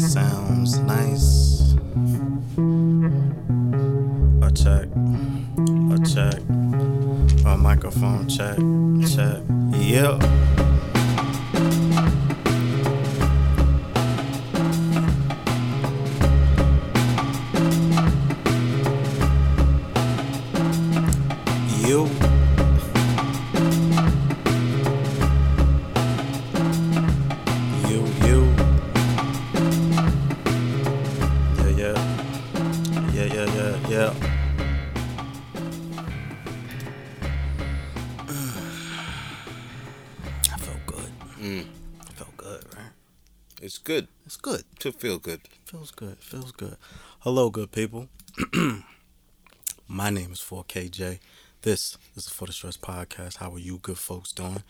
sounds nice. A check, a check, a microphone check, check. Yep. You. Feel good. Feels good. Feels good. Hello, good people. My name is 4KJ. This is the For the Stress Podcast. How are you, good folks, doing?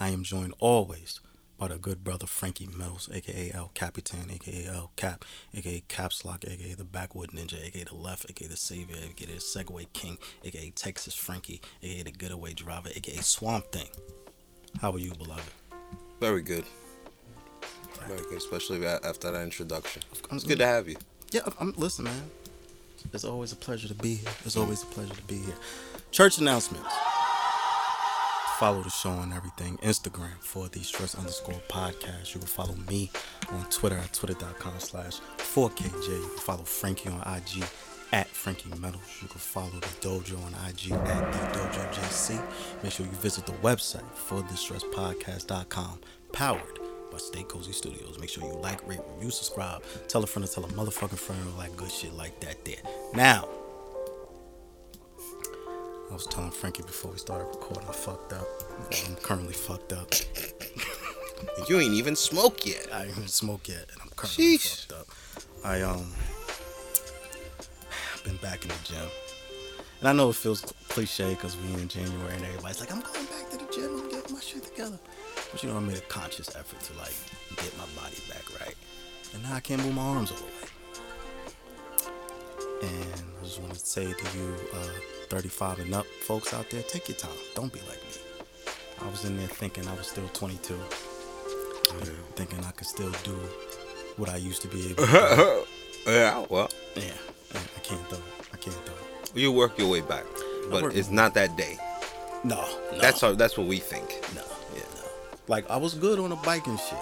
I am joined always by the good brother Frankie Mills, aka El Capitan, aka El Cap, aka Caps Lock, aka the Backwood Ninja, aka the Left, aka the Savior, aka the Segway King, aka Texas Frankie, aka the Getaway Driver, aka Swamp Thing. How are you, beloved? Very good. Especially after that introduction. It's good to have you. Yeah, I'm listen, man. It's always a pleasure to be here. It's always a pleasure to be here. Church announcements. Follow the show on everything. Instagram for the stress underscore podcast. You can follow me on Twitter at twitter.com slash 4KJ. You can follow Frankie on IG at Frankie Metals. You can follow the dojo on IG at the dojo JC. Make sure you visit the website for the stresspodcast.com. Powered by Stay Cozy Studios. Make sure you like, rate, review, subscribe. Tell a friend to tell a motherfucking friend, all that good shit like that there. Now, I was telling Frankie before we started recording, I fucked up. I'm currently fucked up. You ain't even smoked yet. I didn't even smoke yet, and I'm currently Sheesh. fucked up. I um been back in the gym, and I know it feels cliche because we in January and everybody's like, I'm going back to the gym. I'm getting my shit together. But you know, I made a conscious effort to like get my body back right, and now I can't move my arms all the way. And I just want to say to you, uh, 35 and up folks out there, take your time. Don't be like me. I was in there thinking I was still 22 thinking I could still do what I used to be able to do. yeah, well, yeah, I can't do it. I can't do it. you work your way back, but it's not that day. No, no. That's how, that's what we think. no. Like I was good on a bike and shit.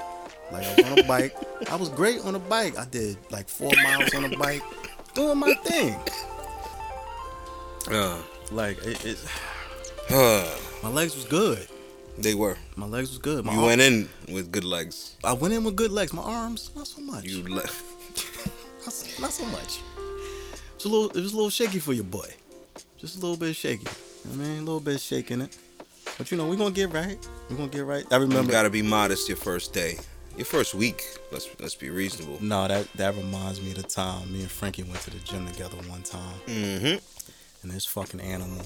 Like I was on a bike. I was great on a bike. I did like four miles on a bike, doing my thing. Uh, Like it, it uh, my legs was good. they were. My legs was good. My You arm- went in with good legs. I went in with good legs. My arms, not so much. You left. Not, not so much. It's a little. It was a little shaky for your boy. Just a little bit shaky. You know what I mean, a little bit shaking it. But you know, we're gonna get right. We're gonna get right. I remember. You gotta be modest your first day. Your first week. Let's let's be reasonable. no, that that reminds me of the time me and Frankie went to the gym together one time, Mm-hmm. and this fucking animal,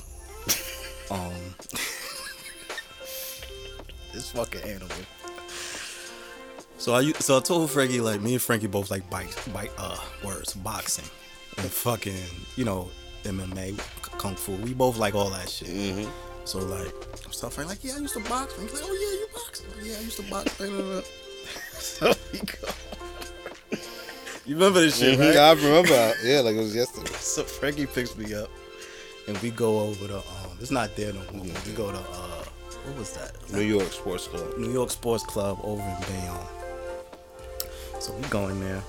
um, this fucking animal. So I u- so I told Frankie like me and Frankie both like bike bike uh words boxing and fucking you know MMA kung fu. We both like all that shit. Mm-hmm. So like I'm stuff like, like yeah, I used to box. And he's like, oh yeah, you box. Yeah, I used to box. So we go. You remember this shit, right? I remember. Yeah, like it was yesterday. So Frankie picks me up, and we go over to um. It's not there no more. We go to uh, what was that? New York Sports Club. New York Sports Club over in Bayonne. So we go in there.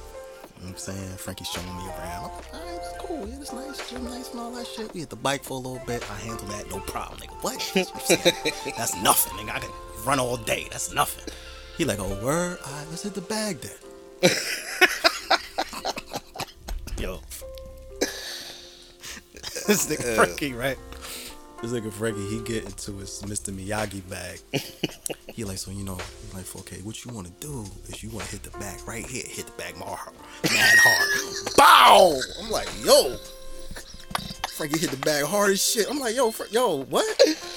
You know what I'm saying? Frankie's showing me around. I'm like, all right, that's cool. Yeah, it's nice. Gym nice and all that shit. We hit the bike for a little bit. I handle that, no problem, nigga. What? That's, That's nothing, nigga. I can run all day. That's nothing. He like, oh, word? All right, let's hit the bag then. Yo. this nigga Frankie, right? This nigga Frankie, he get into his Mr. Miyagi bag. he like, so you know, like, okay, what you want to do is you want to hit the bag right here, hit the bag more hard, mad hard. Bow! I'm like, yo. Frankie hit the bag hard as shit. I'm like, yo, Fra- yo, what?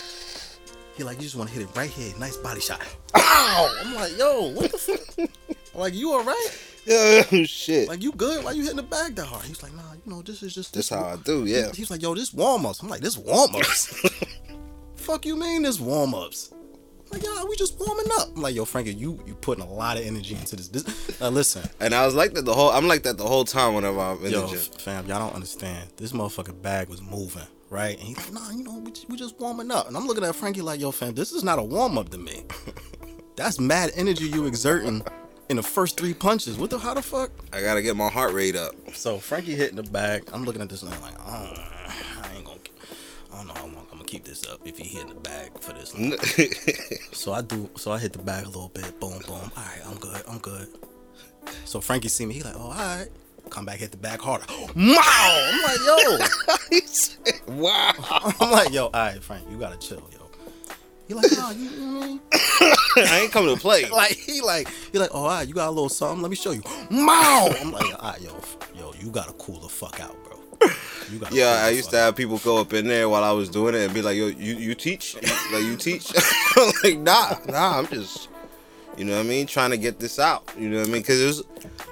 He like, you just want to hit it right here, nice body shot. Bow! I'm like, yo, what the fuck? I'm like, you all right? Oh shit. Like, you good? Why you hitting the bag that hard? He's like, nah, you know, this is just That's this how I do. Yeah. He's like, yo, this warm ups. I'm like, this warm ups. Fuck you mean this warm ups? Like, yo, we just warming up. I'm like, yo, Frankie, you you putting a lot of energy into this. this uh, listen, And I was like that the whole. I'm like that the whole time whenever I'm in yo, the gym. fam, y'all don't understand. This motherfucking bag was moving, right? And he's like, nah, you know, we just, we just warming up. And I'm looking at Frankie like, yo, fam, this is not a warm up to me. That's mad energy you exerting in the first three punches. What the? How the fuck? I gotta get my heart rate up. So Frankie hitting the back. I'm looking at this and I'm like, oh, I ain't gonna. I don't know how long I'm gonna keep this up if he hitting the back for this. So I do. So I hit the back a little bit. Boom, boom. All right, I'm good. I'm good. So Frankie see me. He like, oh, all right. Come back, hit the back harder. Wow! I'm like, yo. Wow. I'm like, yo, all right, Frank, you gotta chill, yo. He like, nah, you, you I ain't coming to play. Like he like he like, oh, all right, you got a little something. Let me show you. Wow! I'm like, all right, yo, yo, you gotta cool the fuck out, bro. You gotta. Yeah, cool I used to have people go up in there while I was doing it and be like, "Yo, you you teach? like you teach?" Like, nah, nah. I'm just, you know what I mean, trying to get this out. You know what I mean? Because it was,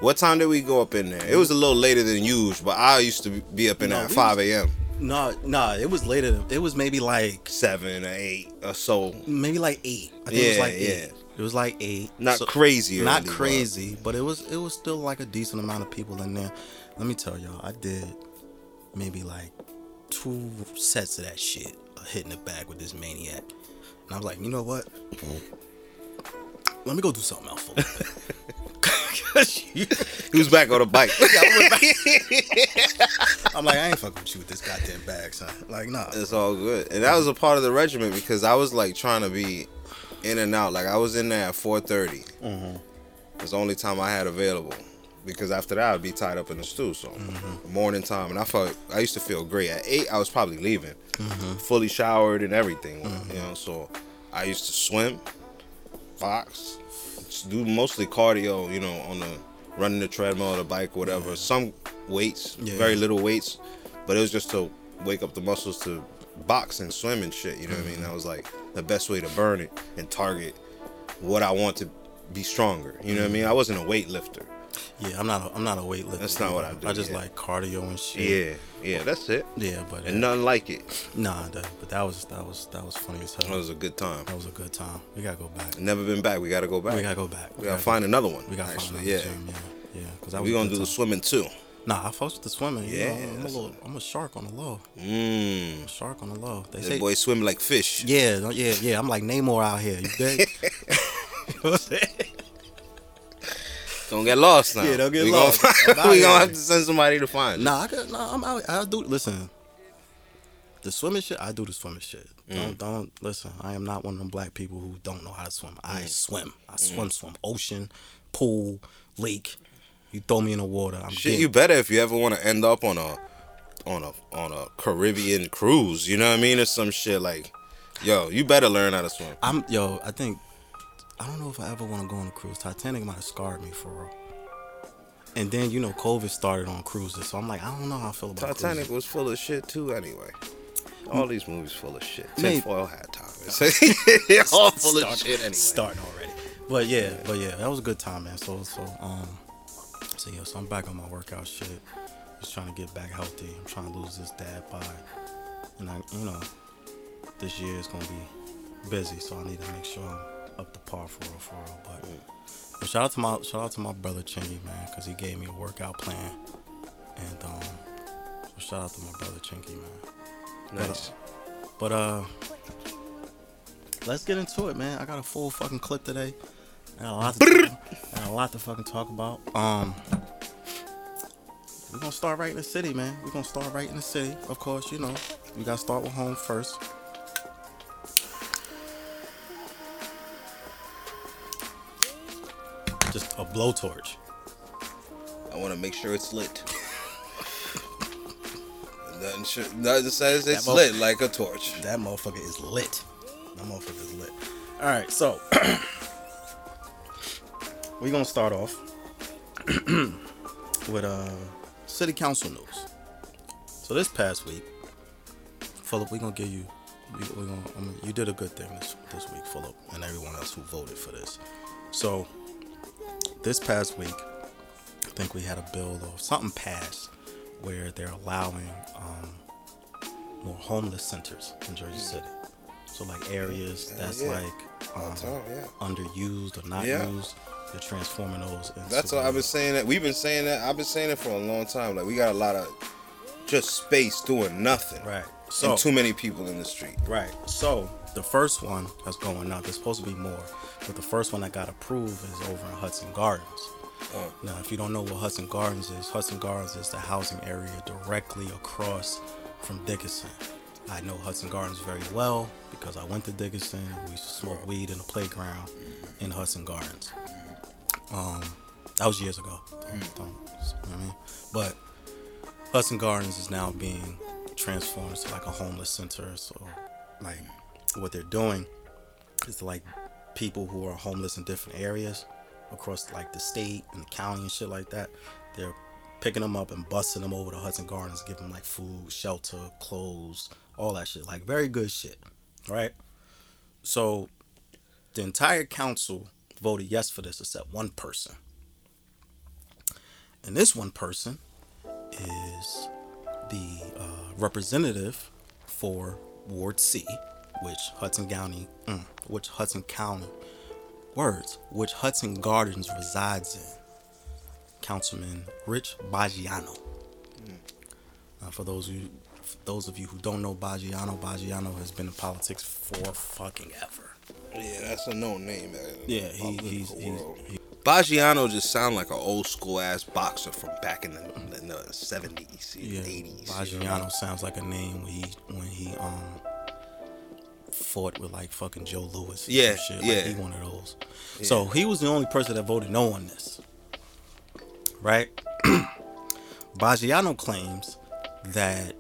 what time did we go up in there? It was a little later than usual, but I used to be up in No, there at five a.m., No, no, it was later. Than, it was maybe like seven or eight or so. maybe like eight. I think it was Yeah, like eight. yeah. It was like eight. Not So- crazy, Not crazy, but it was it was still like a decent amount of people in there. Let me tell y'all, I did maybe like two sets of that shit, hitting the bag with this maniac, and I was like, you know what? Mm-hmm. Let me go do something else for a little bit. 'Cause you- He was back on a bike. I'm like, I ain't fucking with you with this goddamn bag, son. Like, nah. It's all good. And that was a part of the regiment because I was like trying to be in and out. Like I was in there at 4:30. Mm-hmm. It's the only time I had available. Because after that I'd be tied up in the stew. So Mm-hmm. morning time, and I felt I used to feel great. At eight, I was probably leaving, Mm-hmm. fully showered and everything. You know, so I used to swim, box, just do mostly cardio. You know, on the running the treadmill or the bike, whatever. Some weights, Yeah. very little weights, but it was just to wake up the muscles to box and swim and shit. You know what I mean? That was like the best way to burn it and target what I want to be stronger. You know what I mean? I wasn't a weightlifter. Yeah, I'm not. A, I'm not a weightlifter. That's not what I do, I just yeah. like cardio and shit. Yeah, yeah, that's it. Yeah, but And nothing like it. nah, that, but that was that was that was funny as It hell. was a good time. That was a good time. We gotta go back. Never been back. We gotta go back. We gotta go back. We gotta find another one. We gotta actually. find yeah. another gym. Yeah, yeah. Because We gonna do the swimming too. Nah, I fucks with the swimming. you Yeah, know, I'm a little. I'm a shark on the low. Mmm. Shark on the low. They That say. boy swim like fish. Yeah, yeah, yeah. I'm like Namor out here. You dig? You know what I'm saying? Don't get lost now. Yeah, don't get we lost. Gonna find, we gonna have to send somebody to find. Nah, I got. Nah, I'm out. I do. Listen, the swimming shit. I do the swimming shit. Mm. Don't don't listen. I am not one of them black people who don't know how to swim. I Mm. swim. I swim. Swim. Ocean, pool, lake. You throw me in the water. I'm Shit, getting- you better if you ever want to end up on a on a on a Caribbean cruise. You know what I mean? Or some shit like, yo, you better learn how to swim. I'm yo. I think I don't know if I ever want to go on a cruise. Titanic might have scarred me for real. And then you know COVID started on cruises, so I'm like I don't know how I feel about Titanic cruises. was full of shit too. Anyway, all these movies full of shit. Tinfoil hat time. It's all full of Start- shit anyway. Starting already. But yeah, but yeah, that was a good time, man. So so um, so yeah, so I'm back on my workout shit. Just trying to get back healthy. I'm trying to lose this dad bod, and I you know this year is gonna be busy, so I need to make sure I'm up to par for real, for real. But, but shout out to my shout out to my brother Chingy, man, because he gave me a workout plan, and um, so shout out to my brother Chinky, man. Nice. But uh let's get into it, man. I got a full fucking clip today. I got a lot to, I got a lot to fucking talk about. Um we're gonna start right in the city, man. We're gonna start right in the city. Of course, you know, we gotta start with home first. Just a blowtorch. I want to make sure it's lit. nothing, should, nothing says it's mo- lit like a torch. That motherfucker is lit. That motherfucker is lit. All right, so we're gonna start off with uh city council news. So this past week, Philip, we're gonna give you. We, we're gonna, I mean, you did a good thing this this week, Philip, and everyone else who voted for this. So this past week, I think we had a bill or something passed where they're allowing um, more homeless centers in Jersey City. So like areas that's yeah. like um, time, yeah. underused or not used. They're transforming those. Into That's what I've been saying. That we've been saying that. I've been saying it for a long time. Like we got a lot of just space doing nothing. right. So So too many people in the street. Right. So the first one that's going up, there's supposed to be more, but the first one that got approved is over in Hudson Gardens. Oh. Now, if you don't know what Hudson Gardens is, Hudson Gardens is the housing area directly across from Dickinson. I know Hudson Gardens very well because I went to Dickinson. We used to smoke weed in the playground in Hudson Gardens. Um, that was years ago. Don't, don't- you know I mean? But Hudson Gardens is now being transformed to like a homeless center. So, like, what they're doing is like people who are homeless in different areas across like the state and the county and shit like that. They're picking them up and busting them over to Hudson Gardens, giving them like food, shelter, clothes, all that shit. Like, very good shit, right? So, the entire council voted yes for this except one person. And this one person is the uh, representative for Ward C, which Hudson County, mm, which Hudson County, words, which Hudson Gardens resides in. Councilman Rich Boggiano. Uh, for those of you, for those of you who don't know Boggiano, Boggiano has been in politics for fucking ever. Yeah, that's a known name. man, Yeah, the he, he's, political he's, he, Boggiano just sound like an old school ass boxer from back in the, in the 70s, yeah. 80s. Boggiano sounds like a name when he when he um fought with like fucking Joe Louis. Yeah, shit. yeah. Like he one of those. So he was the only person that voted no on this. Right? Boggiano claims that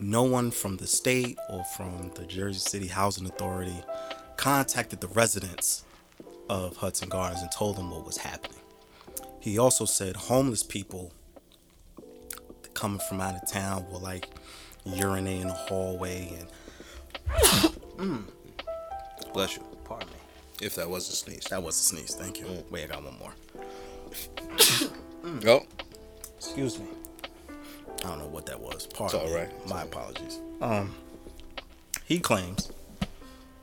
no one from the state or from the Jersey City Housing Authority contacted the residents of Hudson Gardens and told them what was happening. He also said homeless people coming from out of town will like urinate in the hallway and Bless you. pardon me. If that was a sneeze. That was a sneeze. Thank you. Wait, I got one more. Oh, Excuse me. I don't know what that was. Pardon It's all me. right. It's My all right. apologies. Um, he claims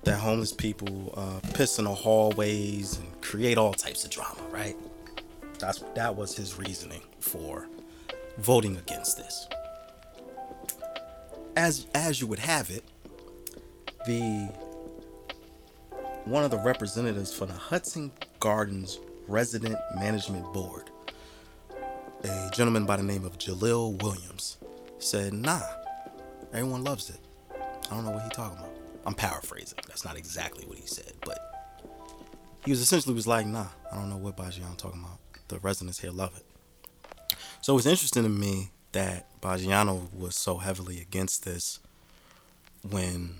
that homeless people uh, piss in the hallways and create all types of drama. Right? That's that was his reasoning for voting against this. As as you would have it, the one of the representatives for the Hudson Gardens Resident Management Board, a gentleman by the name of Jalil Williams, said, "Nah, everyone loves it. I don't know what he's talking about. I'm paraphrasing. That's not exactly what he said, but he was essentially was like, nah, I don't know what Boggiano talking about. The residents here love it. So it's interesting to me that Boggiano was so heavily against this when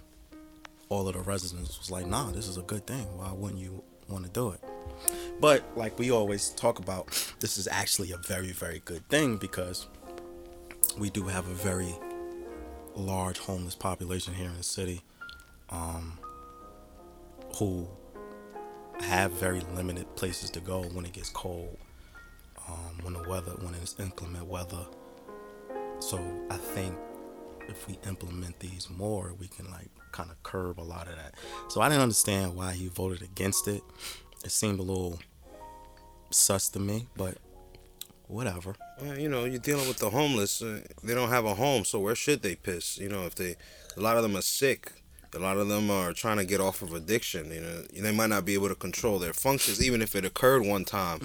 all of the residents was like, nah, this is a good thing. Why wouldn't you want to do it? But like we always talk about, this is actually a very, very good thing because we do have a very large homeless population here in the city um, who have very limited places to go when it gets cold, um, when the weather, when it's inclement weather. So I think if we implement these more, we can like kind of curb a lot of that. So I didn't understand why he voted against it. It seemed a little sus to me, but whatever. Well, you know, you're dealing with the homeless. Uh, they don't have a home, so where should they piss? You know, if they, a lot of them are sick. A lot of them are trying to get off of addiction. You know, they might not be able to control their functions, even if it occurred one time.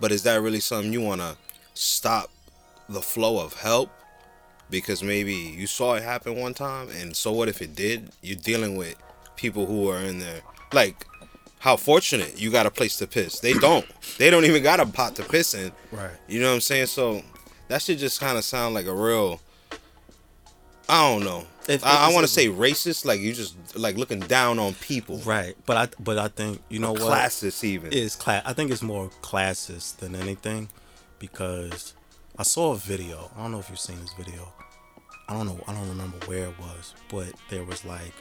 But is that really something you want to stop the flow of help? Because maybe you saw it happen one time, and so what if it did? You're dealing with people who are in there. Like, how fortunate you got a place to piss. They don't. they don't even got a pot to piss in. Right. You know what I'm saying? So that should just kind of sound like a real. I don't know. If- I, I want to say racist, like you just like looking down on people, Right. But I but I think you know what classist even. is class. I think it's more classist than anything because I saw a video. I don't know if you've seen this video. I don't know. I don't remember where it was, but there was like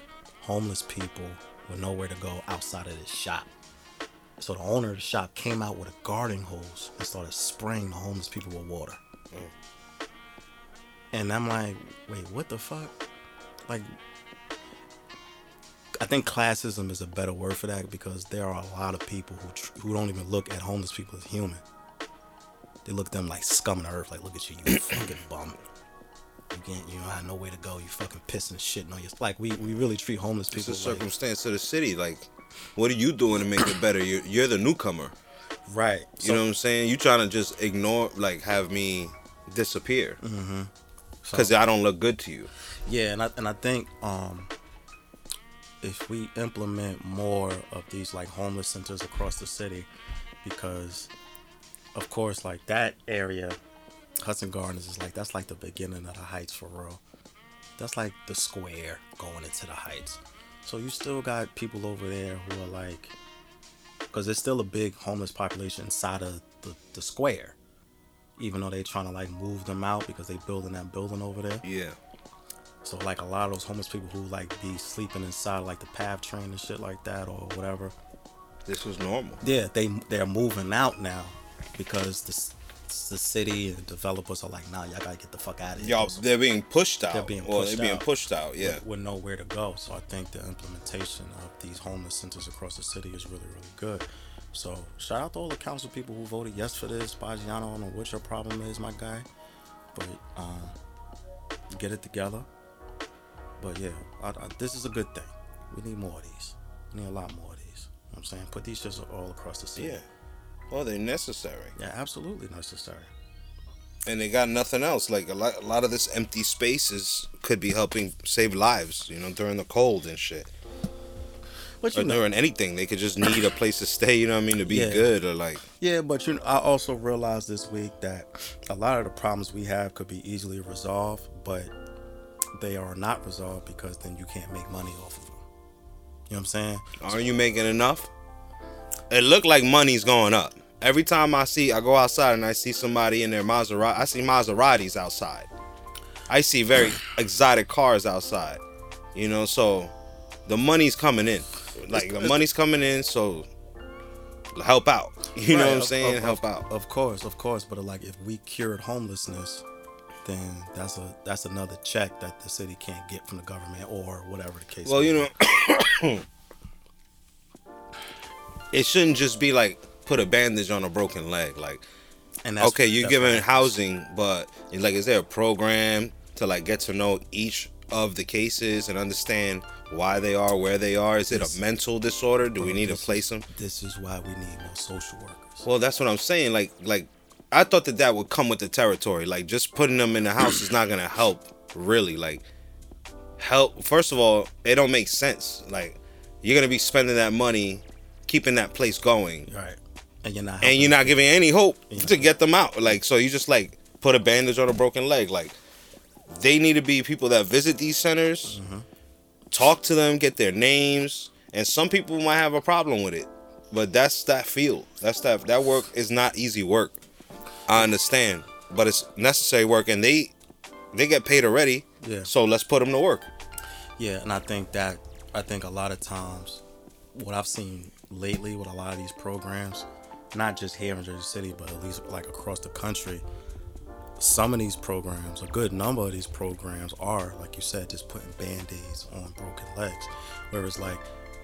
homeless people with nowhere to go outside of this shop. So the owner of the shop came out with a garden hose and started spraying the homeless people with water. Mm. And I'm like, wait, what the fuck? Like, I think classism is a better word for that because there are a lot of people who tr- who don't even look at homeless people as human. They look at them like scum of the earth. Like, look at you, you fucking bum. You can't, you don't have nowhere to go. You fucking pissing and shitting on your. Like, we, we really treat homeless people. It's a like, circumstance of the city. Like, what are you doing to make it better? You're, you're the newcomer. right. You know what I'm saying? You trying to just ignore, like, have me disappear Mm-hmm. because I don't look good to you. Yeah, and I and I think um, if we implement more of these like homeless centers across the city, because of course like that area, Hudson Gardens is like that's like the beginning of the Heights for real. That's like the square going into the Heights. So you still got people over there who are like, because there's still a big homeless population inside of the, the square, even though they're trying to like move them out because they building that building over there. Yeah. So like a lot of those homeless people who like be sleeping inside like the PATH train and shit like that or whatever. This was normal. Yeah, they they're moving out now because the the city and developers are like, nah, y'all gotta get the fuck out of here. Y'all, they're being pushed out. They're being Well, pushed they're being out. pushed out. Yeah. with, with nowhere to go. So I think the implementation of these homeless centers across the city is really, really good. So shout out to all the council people who voted yes for this. Spagiano, I don't know what your problem is, my guy, but um, get it together. But yeah, I, I, this is a good thing. We need more of these. We need a lot more of these. You know what I'm saying? Put these shits all across the city. Yeah. Well, they're necessary, Yeah, absolutely necessary. and they got nothing else. Like a lot, a lot of this empty spaces could be helping save lives. You know, during the cold and shit, But or you know, during anything, they could just need a place to stay. You know what I mean? To be Yeah. good or like. Yeah, but you know, I also realized this week that a lot of the problems we have could be easily resolved, but they are not resolved because then you can't make money off of them. You know what I'm saying? Aren't you making enough? It looked like money's going up. Every time I see, I go outside and I see somebody in their Maserati. I see Maseratis outside. I see very exotic cars outside. You know, so the money's coming in. Like the money's coming in, so help out. You know what I'm saying? of- help out. Of course, of course, but like if we cured homelessness, then that's a that's another check that the city can't get from the government or whatever the case. Well, you know, it shouldn't just be like put a bandage on a broken leg. Like and that's, okay, you're giving housing, but like, is there a program to like get to know each of the cases and understand why they are where they are? Is it a mental disorder? Do we Bro, need to place them? This is why we need more social workers. Well, that's what I'm saying. Like, like I thought that that would come with the territory. Like, just putting them in the house is not gonna help. Really, like, help. First of all, it don't make sense. Like, you're gonna be spending that money, keeping that place going, Right. And you're not and you're not giving any hope Yeah. to get them out. Like, so you just like put a bandage on a broken leg. Like, they need to be people that visit these centers, Mm-hmm. talk to them, get their names, and some people might have a problem with it, but that's that field. That's that that work is not easy work. I understand, but it's necessary work, and they they get paid already. Yeah. So let's put them to work. Yeah, and I think that I think a lot of times what I've seen lately with a lot of these programs, not just here in Jersey City, but at least like across the country, some of these programs, a good number of these programs are, like you said, just putting band-aids on broken legs. Where it's like,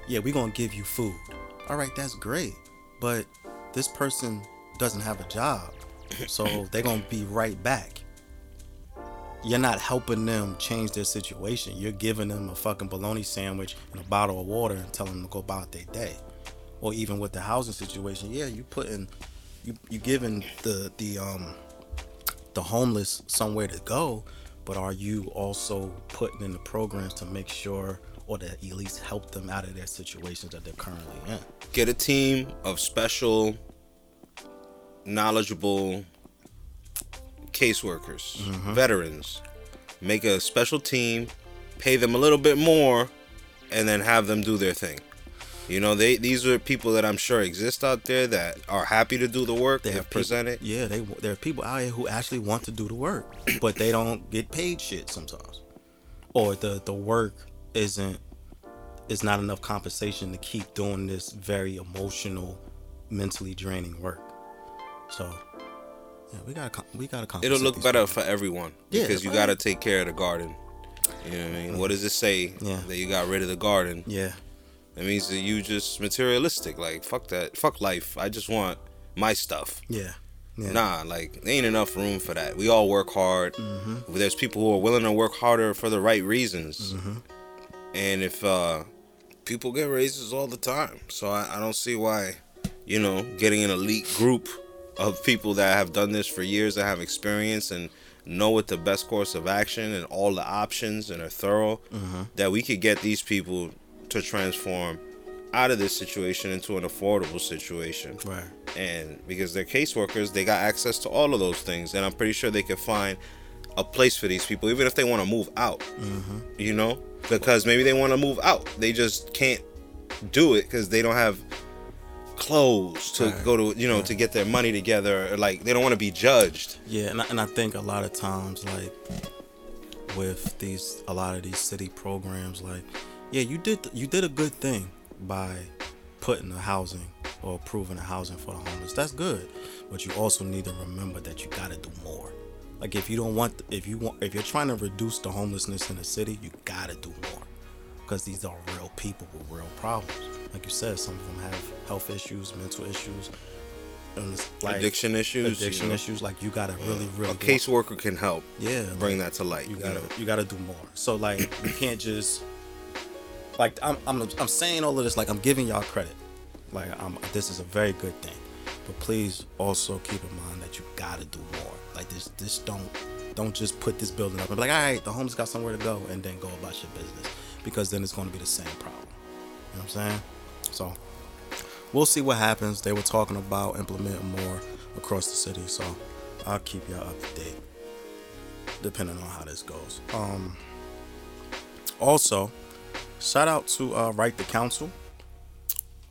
yeah, we're gonna give you food. All right, that's great. But this person doesn't have a job. So they're gonna be right back you're not helping them change their situation. You're giving them a fucking bologna sandwich and a bottle of water and telling them to go about their day. Or even with the housing situation, yeah, you putting you you giving the the um the homeless somewhere to go, but are you also putting in the programs to make sure or to at least help them out of their situations that they're currently in? Get a team of special, knowledgeable caseworkers, veterans. Make a special team, pay them a little bit more, and then have them do their thing. You know, they these are people that I'm sure exist out there that are happy to do the work. They have presented. Yeah, they there are people out here who actually want to do the work, but they don't get paid shit sometimes, or the the work isn't is not enough compensation to keep doing this very emotional, mentally draining work. So, yeah, we gotta we gotta. It'll look better people. for everyone Yeah, because you right. got to take care of the garden. You know what I mean? What does it say Yeah. that you got rid of the garden? Yeah, It means that you just materialistic. Like fuck that. Fuck life. I just want my stuff. Yeah. Yeah. Nah, like there ain't enough room for that. We all work hard. Mm-hmm. There's people who are willing to work harder for the right reasons. Mm-hmm. And if uh, people get raises all the time, so I, I don't see why, you know, getting an elite group of people that have done this for years that have experience and know what the best course of action and all the options and are thorough, Mm-hmm. that we could get these people to transform out of this situation into an affordable situation Right. and because they're caseworkers, they got access to all of those things, and I'm pretty sure they could find a place for these people, even if they want to move out. Mm-hmm. You know, because maybe they want to move out, they just can't do it because they don't have clothes to Right. go to, you know, to get their money together. Or like they don't want to be judged. Yeah, and I, and I think a lot of times, like with these, a lot of these city programs, like, yeah, you did you did a good thing by putting a housing or approving a housing for the homeless. That's good, but you also need to remember that you got to do more. Like if you don't want, if you want, if you're trying to reduce the homelessness in the city, you got to do more because these are real people with real problems. Like you said, some of them have health issues, mental issues, like Addiction issues, addiction you know. issues. Like you gotta really, really A caseworker can help yeah, bring like, that to light. You You gotta, know? you gotta do more. So like, you can't just like I'm, I'm, I'm saying all of this like I'm giving y'all credit. Like I'm, this is a very good thing, but please also keep in mind that you gotta do more. Like this, this don't, don't just put this building up and be like, all right, the homeless got somewhere to go, and then go about your business, because then it's to be the same problem. You know what I'm saying? So we'll see what happens. They were talking about implementing more across the city, so I'll keep y'all up to date, depending on how this goes. Um. Also, shout out to uh, Right to Counsel.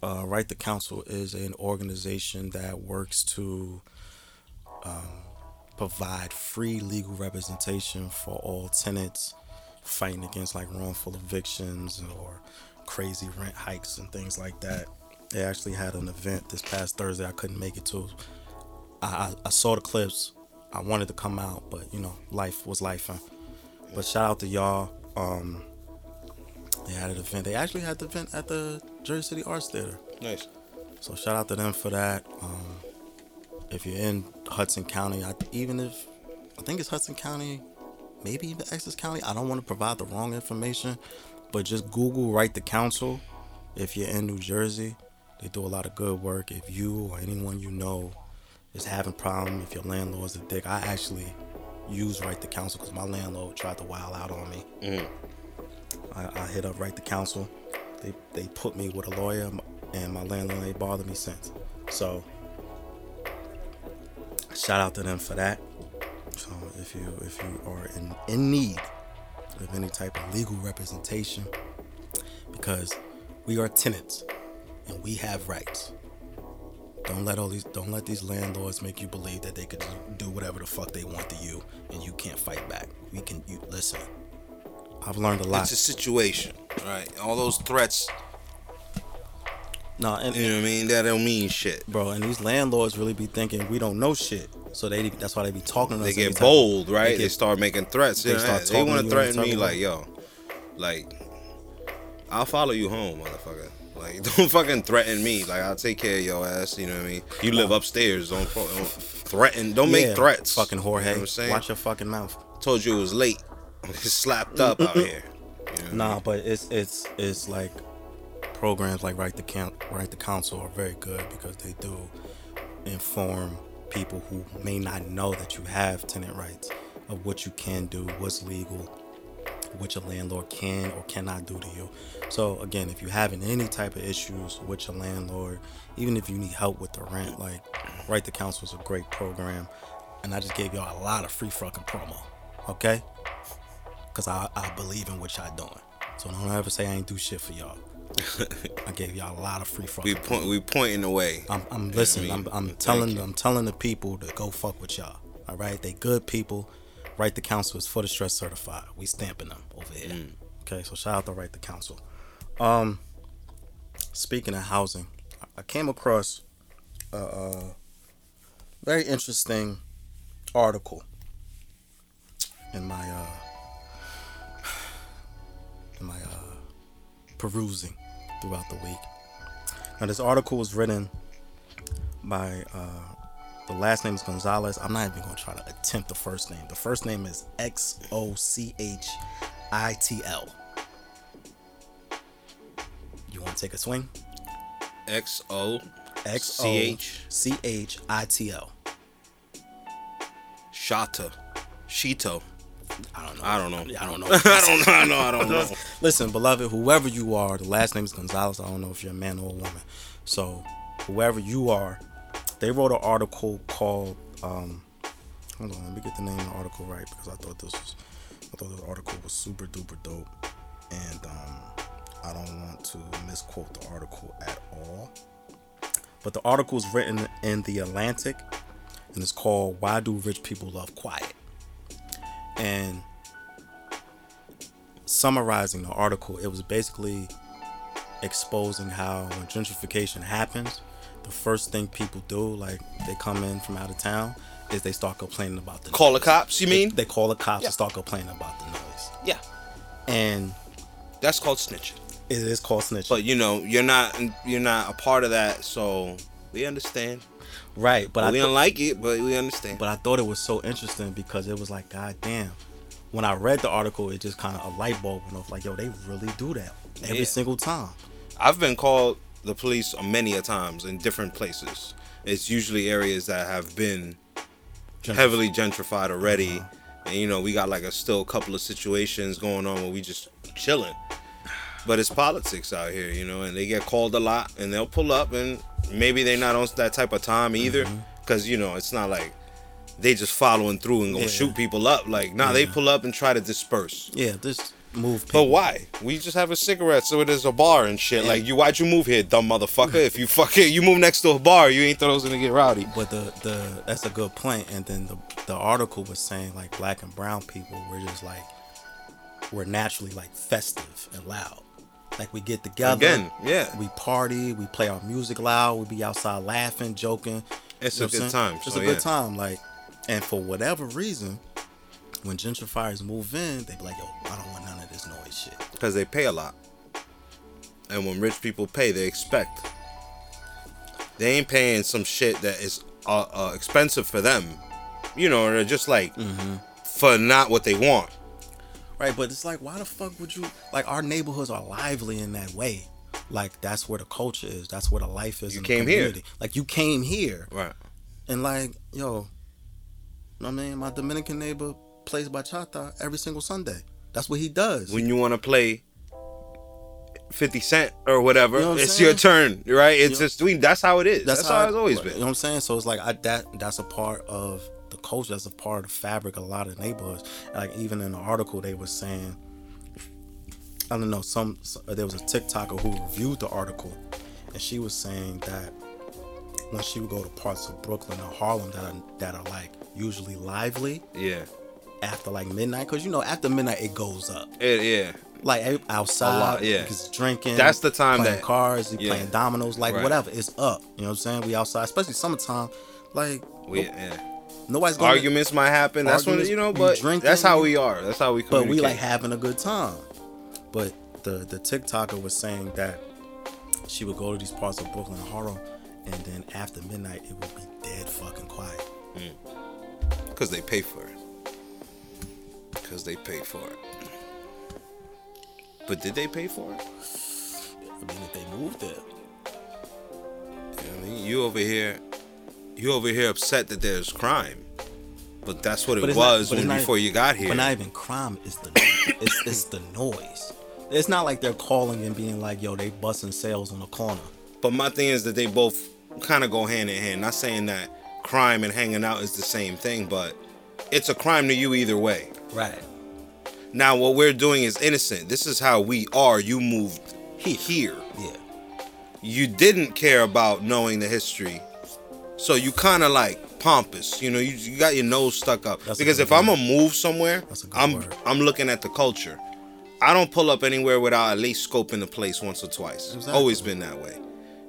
Uh, Right to Counsel is an organization that works to um, provide free legal representation for all tenants fighting against like wrongful evictions or crazy rent hikes and things like that. They actually had an event this past Thursday. I couldn't make it to. I, I, I saw the clips. I wanted to come out, but you know, life was life. But shout out to y'all. Um, they had an event. They actually had the event at the Jersey City Arts Theater. Nice. So shout out to them for that. Um, if you're in Hudson County, I, even if I think it's Hudson County, maybe even Essex County. I don't want to provide the wrong information, but just Google Right to Counsel. If you're in New Jersey, they do a lot of good work. If you or anyone you know is having a problem, if your landlord's a dick, I actually use Right to Counsel because my landlord tried to wild out on me. Mhm. I, I hit up Right to Counsel. They they put me with a lawyer, and my landlord ain't bothered me since. So shout out to them for that. So if you if you are in, in need of any type of legal representation, because we are tenants and we have rights. Don't let all these don't let these landlords make you believe that they could do whatever the fuck they want to you and you can't fight back. We can you listen. I've learned a lot. It's a situation, right? All those threats, no, and you know what I mean? That don't mean shit. bro, and these landlords really be thinking we don't know shit. So they that's why they be talking to us. They get bold, right? They, get- start making threats. they They, start they want to to you and threaten me like, yo, like, I'll follow you home, motherfucker. Like, don't fucking threaten me. Like, I'll take care of your ass. You know what I mean? You live upstairs. Don't, don't threaten. Don't make threats. Fucking Jorge. You know what I'm saying? Watch your fucking mouth. Told you it was late. It's slapped up out here. You know? Nah, but it's it's it's like programs like Right the Count, Right to Counsel are very good because they do inform people who may not know that you have tenant rights of what you can do, what's legal, what your landlord can or cannot do to you. So again, if you're having any type of issues with your landlord, even if you need help with the rent, like Right to Counsel is a great program, and I just gave y'all a lot of free fucking promo, okay? Cause I, I believe in what y'all doing. So don't ever say I ain't do shit for y'all. I gave y'all a lot of free fucking. We point. We pointing away. I'm, I'm listening. mean, I'm, I'm telling. I'm telling the people to go fuck with y'all. All right, they good people. Right to Counsel is for the stress certified. We stamping them over here. Mm. Okay, so shout out to Right to Counsel. Um, speaking of housing, I- I came across a, a very interesting article in my uh my uh perusing throughout the week. Now, this article was written by uh, the last name is Gonzalez. I'm not even gonna try to attempt the first name. The first name is X O C H I T L. You want to take a swing? X O X O C H I T L. Shata. Shito. I don't know. I don't know. I don't know. I don't know. I know. I don't know. Listen, beloved, whoever you are, the last name is Gonzalez. I don't know if you're a man or a woman. So, whoever you are, they wrote an article called. Um, hold on, let me get the name of the article right because I thought this was, I thought this article was super duper dope, and um, I don't want to misquote the article at all. But the article is written in the Atlantic, and it's called "Why Do Rich People Love Quiet?" And summarizing the article, it was basically exposing how when gentrification happens, the first thing people do, like they come in from out of town, is they start complaining about the Call the cops. You they, mean? they call the cops Yeah. and start complaining about the noise. Yeah. And That's called snitching. it is called snitching. But you know, you're not you're not a part of that, so we understand. Right, but I we thought- don't like it, but we understand. but I thought it was so interesting because it was like, God damn. When I read the article, it just kind of a light bulb went off. Like, yo, they really do that every Yeah. single time. I've been called the police many a times in different places. It's usually areas that have been heavily gentrified already. Uh-huh. And you know, we got like a still couple of situations going on where we just chilling. But it's politics out here, you know, and they get called a lot and they'll pull up and maybe they're not on that type of time either. Mm-hmm. Cause you know, it's not like they just following through and gonna Yeah. shoot people up. Like, nah, they pull up and try to disperse. Yeah, just move. But why? We just have a cigarette, so it is a bar and shit. Like, you why'd you move here, dumb motherfucker? if you fuck fucking you move next to a bar, you ain't those gonna get rowdy. But the the that's a good point. And then the the article was saying like black and brown people were just like we're naturally like festive and loud. Like we get together. Again, yeah. We party, we play our music loud, we be outside laughing, joking. It's You a good saying? time, It's so a good yeah. time. Like and for whatever reason, when gentrifiers move in, they be like, yo, I don't want none of this noise shit. Because they pay a lot. And when rich people pay, they expect. They ain't paying some shit that is uh, uh, expensive for them. You know, they're just like for not what they want. Right, but it's like, why the fuck would you like our neighborhoods are lively in that way? Like that's where the culture is. That's where the life is. You in came the here. Like you came here, Right. and like, yo, you know what I mean, my Dominican neighbor plays bachata every single Sunday. That's what he does. When you want to play 50 Cent or whatever, You know what it's saying? your turn, right? It's You know- just, we, that's how it is. That's, how, it's always been. You know what I'm saying? So it's like I, that. That's a part of culture. That's a part of the fabric of a lot of neighborhoods. Like even in the article, they were saying, I don't know. Some there was a TikToker who reviewed the article, and she was saying that when she would go to parts of Brooklyn or Harlem that are that are like usually lively Yeah. after like midnight, because you know after midnight it goes up. It, yeah. Like outside, lot, yeah. because drinking. That's the time playing that- cars, yeah. playing dominoes, like Right. whatever. It's up. You know what I'm saying? We outside, especially summertime. Like We, yeah. Nobody's going. Arguments might happen. That's when, you know, but drinking, that's how we are. That's how we but we like having a good time. But the the TikToker was saying that she would go to these parts of Brooklyn and Harlem, and then after midnight it would be dead fucking quiet. Mm. Because they pay for it. Because they pay for it. But did they pay for it? I mean, if they moved there, You know what I mean? You over here, you over here upset that there's crime. But that's what But it it's not- was when before you got here. but not even crime. It's the it's it's the noise. It's not like they're calling and being like, "Yo, they busting sales on the corner." But my thing is that they both kind of go hand in hand. Not saying that crime and hanging out is the same thing, but it's a crime to you either way. Right. Now, what we're doing is innocent. This is how we are. You moved Here. here. Yeah. You didn't care about knowing the history, so you kind of like pompous. You know, you, you got your nose stuck up. That's because if I'm gonna move somewhere, That's a good I'm word. I'm looking at the culture. I don't pull up anywhere without at least scoping the place once or twice. Exactly. Always been that way.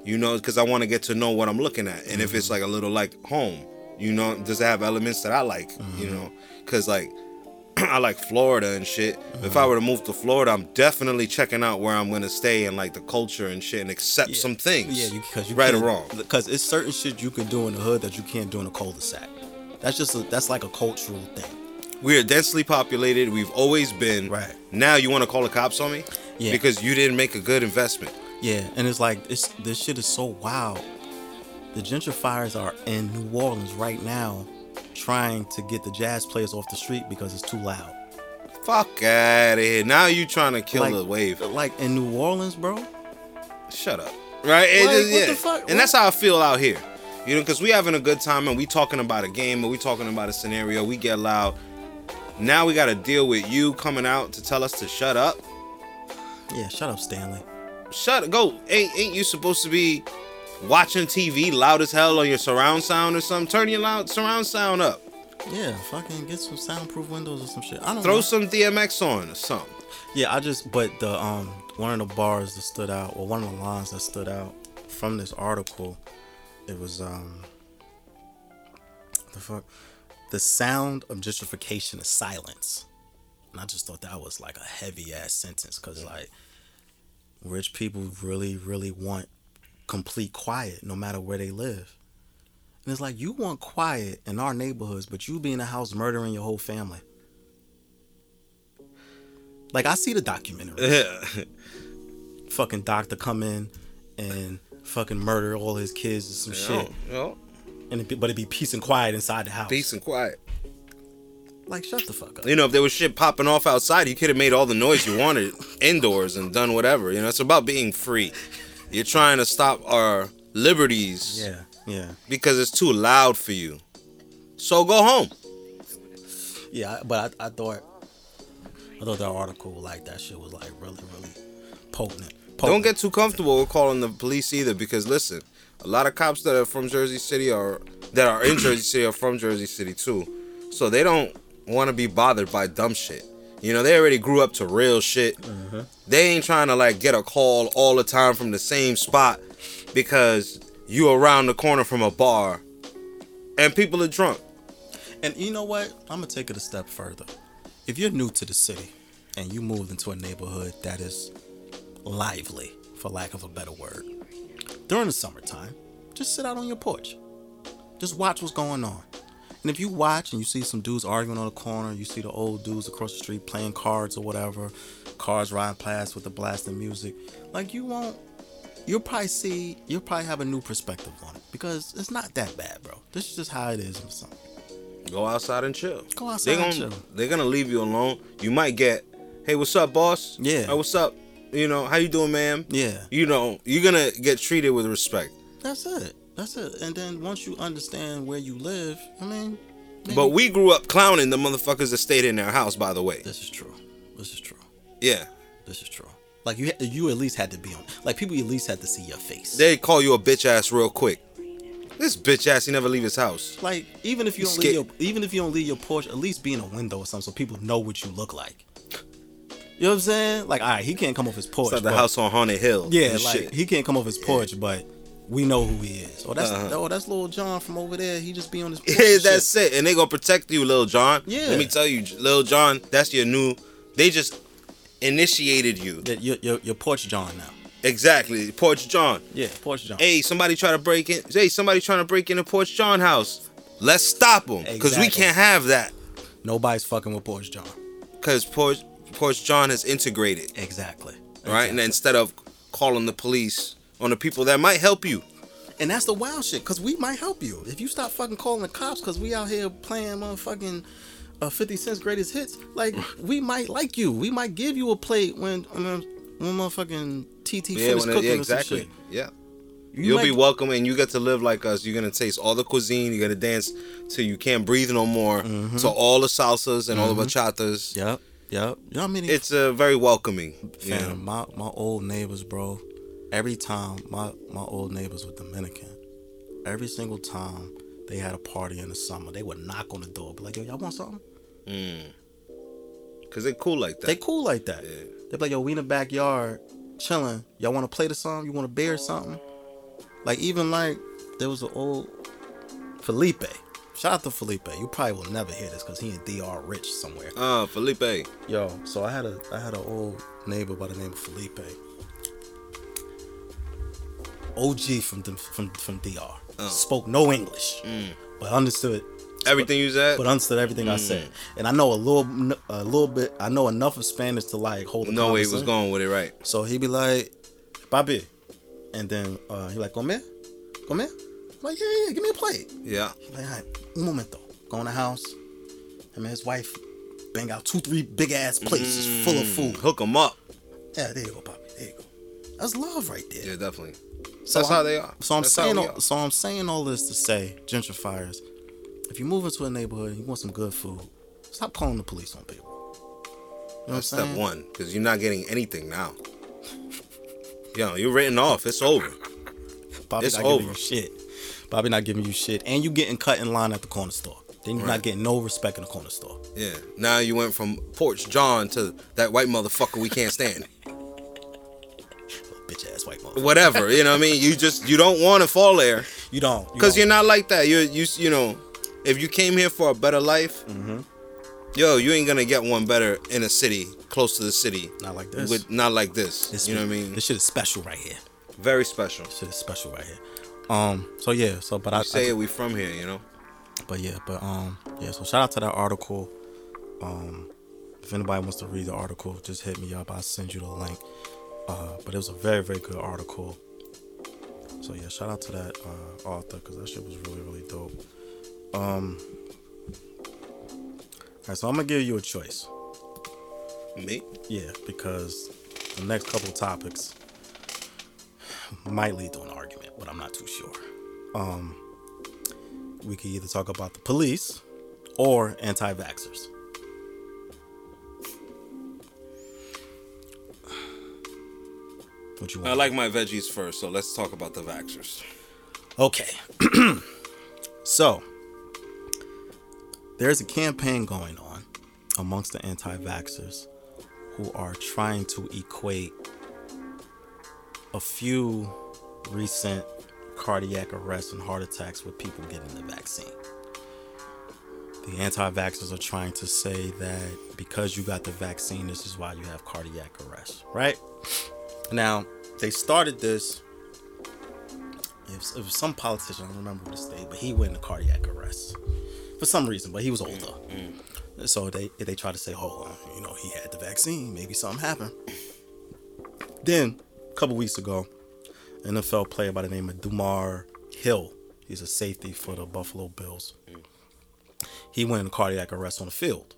You know, because I want to get to know what I'm looking at, and if Mm-hmm. it's like a little like home, you know, does it have elements that I like? Mm-hmm. You know, because like I like Florida and shit. If I uh-huh. were to move to Florida, I'm definitely checking out where I'm gonna stay and like the culture and shit and accept some things. Yeah, because you, right or wrong. Because it's certain shit you can do in the hood that you can't do in a cul-de-sac. That's just a, that's like a cultural thing. We are densely populated. We've always been. Right. Now you want to call the cops on me? Yeah. Because you didn't make a good investment. Yeah, and it's like it's this shit is so wild. The gentrifiers are in New Orleans right now, trying to get the jazz players off the street because it's too loud. Fuck out of here. Now you trying to kill like, the wave. Like in New Orleans, bro. Shut up. Right? Like, just- what yeah. the fuck? And What? that's how I feel out here. You know, because we having a good time and we talking about a game and we talking about a scenario. We get loud. Now we got to deal with you coming out to tell us to shut up. Yeah, shut up, Stanley. Shut up. go. Ain't ain't you supposed to be watching TV loud as hell on your surround sound or something? Turn your loud surround sound up. Yeah, fucking get some soundproof windows or some shit. I don't know. Throw know. some DMX on or something. Yeah, I just but the um one of the bars that stood out, or one of the lines that stood out from this article, it was um the fuck the sound of gentrification is silence. And I just thought that was like a heavy ass sentence because like rich people really, really want complete quiet no matter where they live. And it's like you want quiet in our neighborhoods, but you be in a house murdering your whole family. Like I see the documentary. Yeah. fucking doctor come in and fucking murder all his kids and some shit. Yo, And it be, but it be peace and quiet inside the house. peace and quiet. Like shut the fuck up. You know, if there was shit popping off outside, you could have made all the noise you wanted indoors and done whatever. You know, it's about being free. You're trying to stop our liberties Yeah, yeah, because it's too loud for you. So go home. yeah. But I, I thought, I thought that article like that shit was like really, really potent. Don't get too comfortable with calling the police either because listen, a lot of cops that are from Jersey City are that are in Jersey City are from Jersey City too. So they don't want to be bothered by dumb shit. You know, they already grew up to real shit. Mm-hmm. They ain't trying to like get a call all the time from the same spot because you around the corner from a bar and people are drunk. And you know what? I'm gonna take it a step further. If you're new to the city and you moved into a neighborhood that is lively, for lack of a better word, during the summertime, just sit out on your porch. Just watch what's going on. And if you watch and you see some dudes arguing on the corner, you see the old dudes across the street playing cards or whatever, cars riding past with the blasting music, like you won't you'll probably see you'll probably have a new perspective on it because it's not that bad, bro. This is just how it is in the. Go outside and chill. Go outside They gonna, and chill. They're gonna leave you alone. You might get, hey, what's up, boss? Yeah. Hey, what's up? You know, how you doing, ma'am? Yeah. You know, you're gonna get treated with respect. That's it. That's it. And then once you understand where you live, I mean, maybe- But we grew up clowning the motherfuckers that stayed in their house. By the way, this is true. This is true. yeah, This is true. Like you, you at least had to be on. Like people at least had to see your face. they call you a bitch ass real quick. This bitch ass, he never leave his house. like even if you don't leave your, even if you don't leave your porch, at least be in a window or something so people know what you look like. You know what I'm saying? Like, all right, he can't come off his porch. It's like the but- house on Haunted Hill. Yeah, like shit. he can't come off his porch, but we know who he is. Oh, that's Uh-huh. oh, that's little John from over there. He just be on his. Yeah, and shit. that's it. And they gonna protect you, Lil John. Yeah. Let me tell you, Lil John, that's your new. They just initiated you. That- your, your your porch John now. Exactly, Porch John. Yeah, porch John. Hey, somebody try to break in. Hey, somebody trying to break into Porch John house. Let's stop them because we can't have that. Nobody's fucking with porch John. Because Porch Porch John has integrated, Exactly. right? And instead of calling the police on the people that might help you, And that's the wild shit, cause we might help you if you stop fucking calling the cops, cause we out here playing motherfucking uh, 50 Cent's greatest hits. Like we might like you, we might give you a plate when when, when motherfucking TT yeah, finished cooking yeah, or some exactly, shit. yeah. You You'll be welcome and you get to live like us. You're gonna taste all the cuisine. You're gonna dance till you can't breathe no more. Mm-hmm. So all the salsas and all the bachatas. Yep, yep. You know how many? It's uh, very welcoming. you Fam, know? my my old neighbors, bro. Every time my my old neighbors were Dominican. Every single time they had a party in the summer, they would knock on the door, be like, "Yo, y'all want something?" Cause they're cool like that. They cool like that. Yeah. They be like, "Yo, we in the backyard chilling. Y'all want to play the song? You want to beer or something?" Like even like there was an old Felipe. Shout out to Felipe. You probably will never hear this because he in DR rich somewhere. Uh, Felipe. Yo, so I had a I had an old neighbor by the name of Felipe. OG from the, from from DR. Oh. Spoke no English, mm. but understood Everything you said. but understood everything I mm. said. And I know a little a little bit. I know enough of Spanish to like hold. A no way he was going with it right. So he be like, "Papi," and then uh, he like, "Come here, come here." I'm like, "Yeah, yeah, give me a plate." Yeah. He like, "All right, un momento." Go in the house. Him and his wife bang out two, three big ass plates just full of mm. food. Hook them up. Yeah, there you go, Papi. There you go. That's love right there. Yeah, definitely. So That's I'm- how they are. So I'm That's saying, all, so I'm saying all this to say, gentrifiers, if you move into a neighborhood and you want some good food, stop calling the police on people. You know That's step one, because you're not getting anything now. Yo, you're written off. It's over. Bobby It's not giving over. you shit. Bobby not giving you shit, and you getting cut in line at the corner store. Then you're not getting no respect in the corner store. Yeah. Now you went from Porch John to that white motherfucker we can't stand. Whatever. You know what I mean? You just you don't want to fall there You don't. Because don't. you're not like that. You're you you know, if you came here for a better life, Mm-hmm. yo, you ain't gonna get one better in a city close to the city. not like this. With not like this. This you know what I mean? This shit is special right here. Very special. This shit is special right here. Um. So yeah. So but I, say I it, we from here. You know. But yeah, but um, yeah. So shout out to that article. Um, if anybody wants to read the article, just hit me up. I'll send you the link. Uh, but it was a very very good article. So yeah, shout out to that uh, author because that shit was really really dope. Um. Alright, so I'm gonna give you a choice. Me? Yeah, because the next couple topics might lead to an argument, but I'm not too sure. Um, we could either talk about the police or anti-vaxxers. What you want? I like my veggies first, so let's talk about the vaxxers. Okay. so, there's a campaign going on amongst the anti vaxxers who are trying to equate a few recent cardiac arrests and heart attacks with people getting the vaccine. The anti vaxxers are trying to say that because you got the vaccine, this is why you have cardiac arrest, right? Now, they started this it was, it was some politician, I don't remember the state, but he went into cardiac arrest for some reason, but he was older. Mm, mm. So they they tried to say, oh, you know, he had the vaccine, maybe something happened. Then, a couple weeks ago, an NFL player by the name of Damar Hill, he's a safety for the Buffalo Bills. Mm. He went into cardiac arrest on the field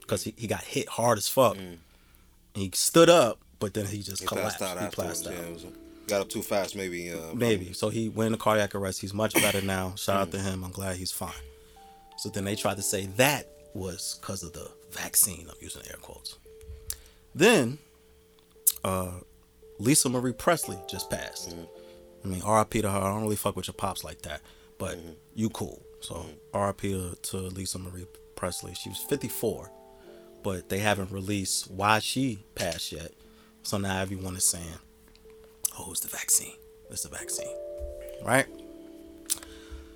because he, he got hit hard as fuck. And he stood up, but then he just He collapsed. passed out he passed out. Yeah, was, got up too fast, maybe. Uh, Maybe. So he went into cardiac arrest. He's much better now. Shout out to him. I'm glad he's fine. So then they tried to say that was because of the vaccine. I'm using air quotes. Then, uh, Lisa Marie Presley just passed. I mean, RIP to her. I don't really fuck with your pops like that, but you cool. So RIP to, to Lisa Marie Presley. She was 54, but they haven't released why she passed yet. So now everyone is saying, oh, it's the vaccine. It's the vaccine. Right?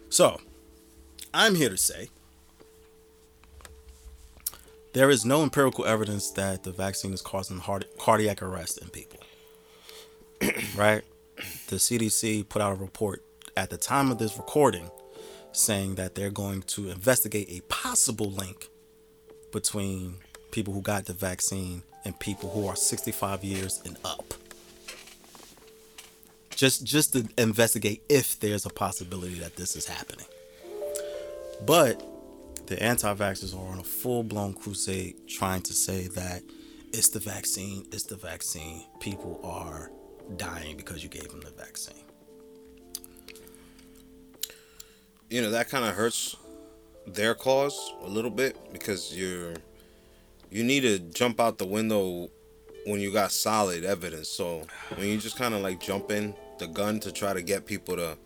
So, I'm here to say there is no empirical evidence that the vaccine is causing heart, cardiac arrest in people. right? The CDC put out a report at the time of this recording saying that they're going to investigate a possible link between people who got the vaccine and people who are 65 years and up just just to investigate if there's a possibility that this is happening. But the anti-vaxxers are on a full-blown crusade trying to say that it's the vaccine, it's the vaccine. People are dying because you gave them the vaccine. you know that kind of hurts their cause a little bit because you're you need to jump out the window when you got solid evidence. So when you just kind of like jump in the gun to try to get people to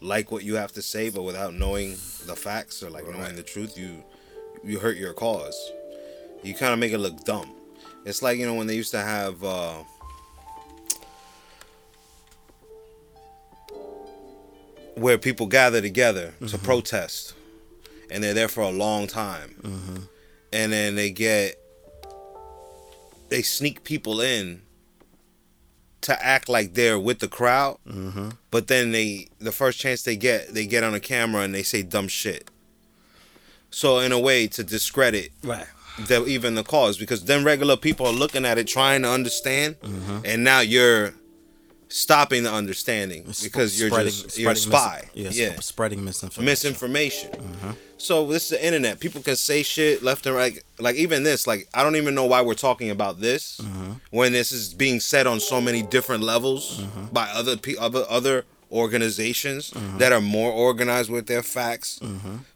like what you have to say, but without knowing the facts or like knowing the truth, you you hurt your cause. You kind of make it look dumb. It's like you know when they used to have. uh where people gather together to protest and they're there for a long time, and then they get they sneak people in to act like they're with the crowd, Mm-hmm. but then they the first chance they get they get on a camera and they say dumb shit. So in a way to discredit Right. the, even the cause because then regular people are looking at it trying to understand, and now you're stopping the understanding because you're just you're a spy. yeah, yeah, spreading misinformation. misinformation. So this is the internet. People can say shit left and right. Like even this, like I don't even know why we're talking about this when this is being said on so many different levels by other pe- other other organizations that are more organized with their facts.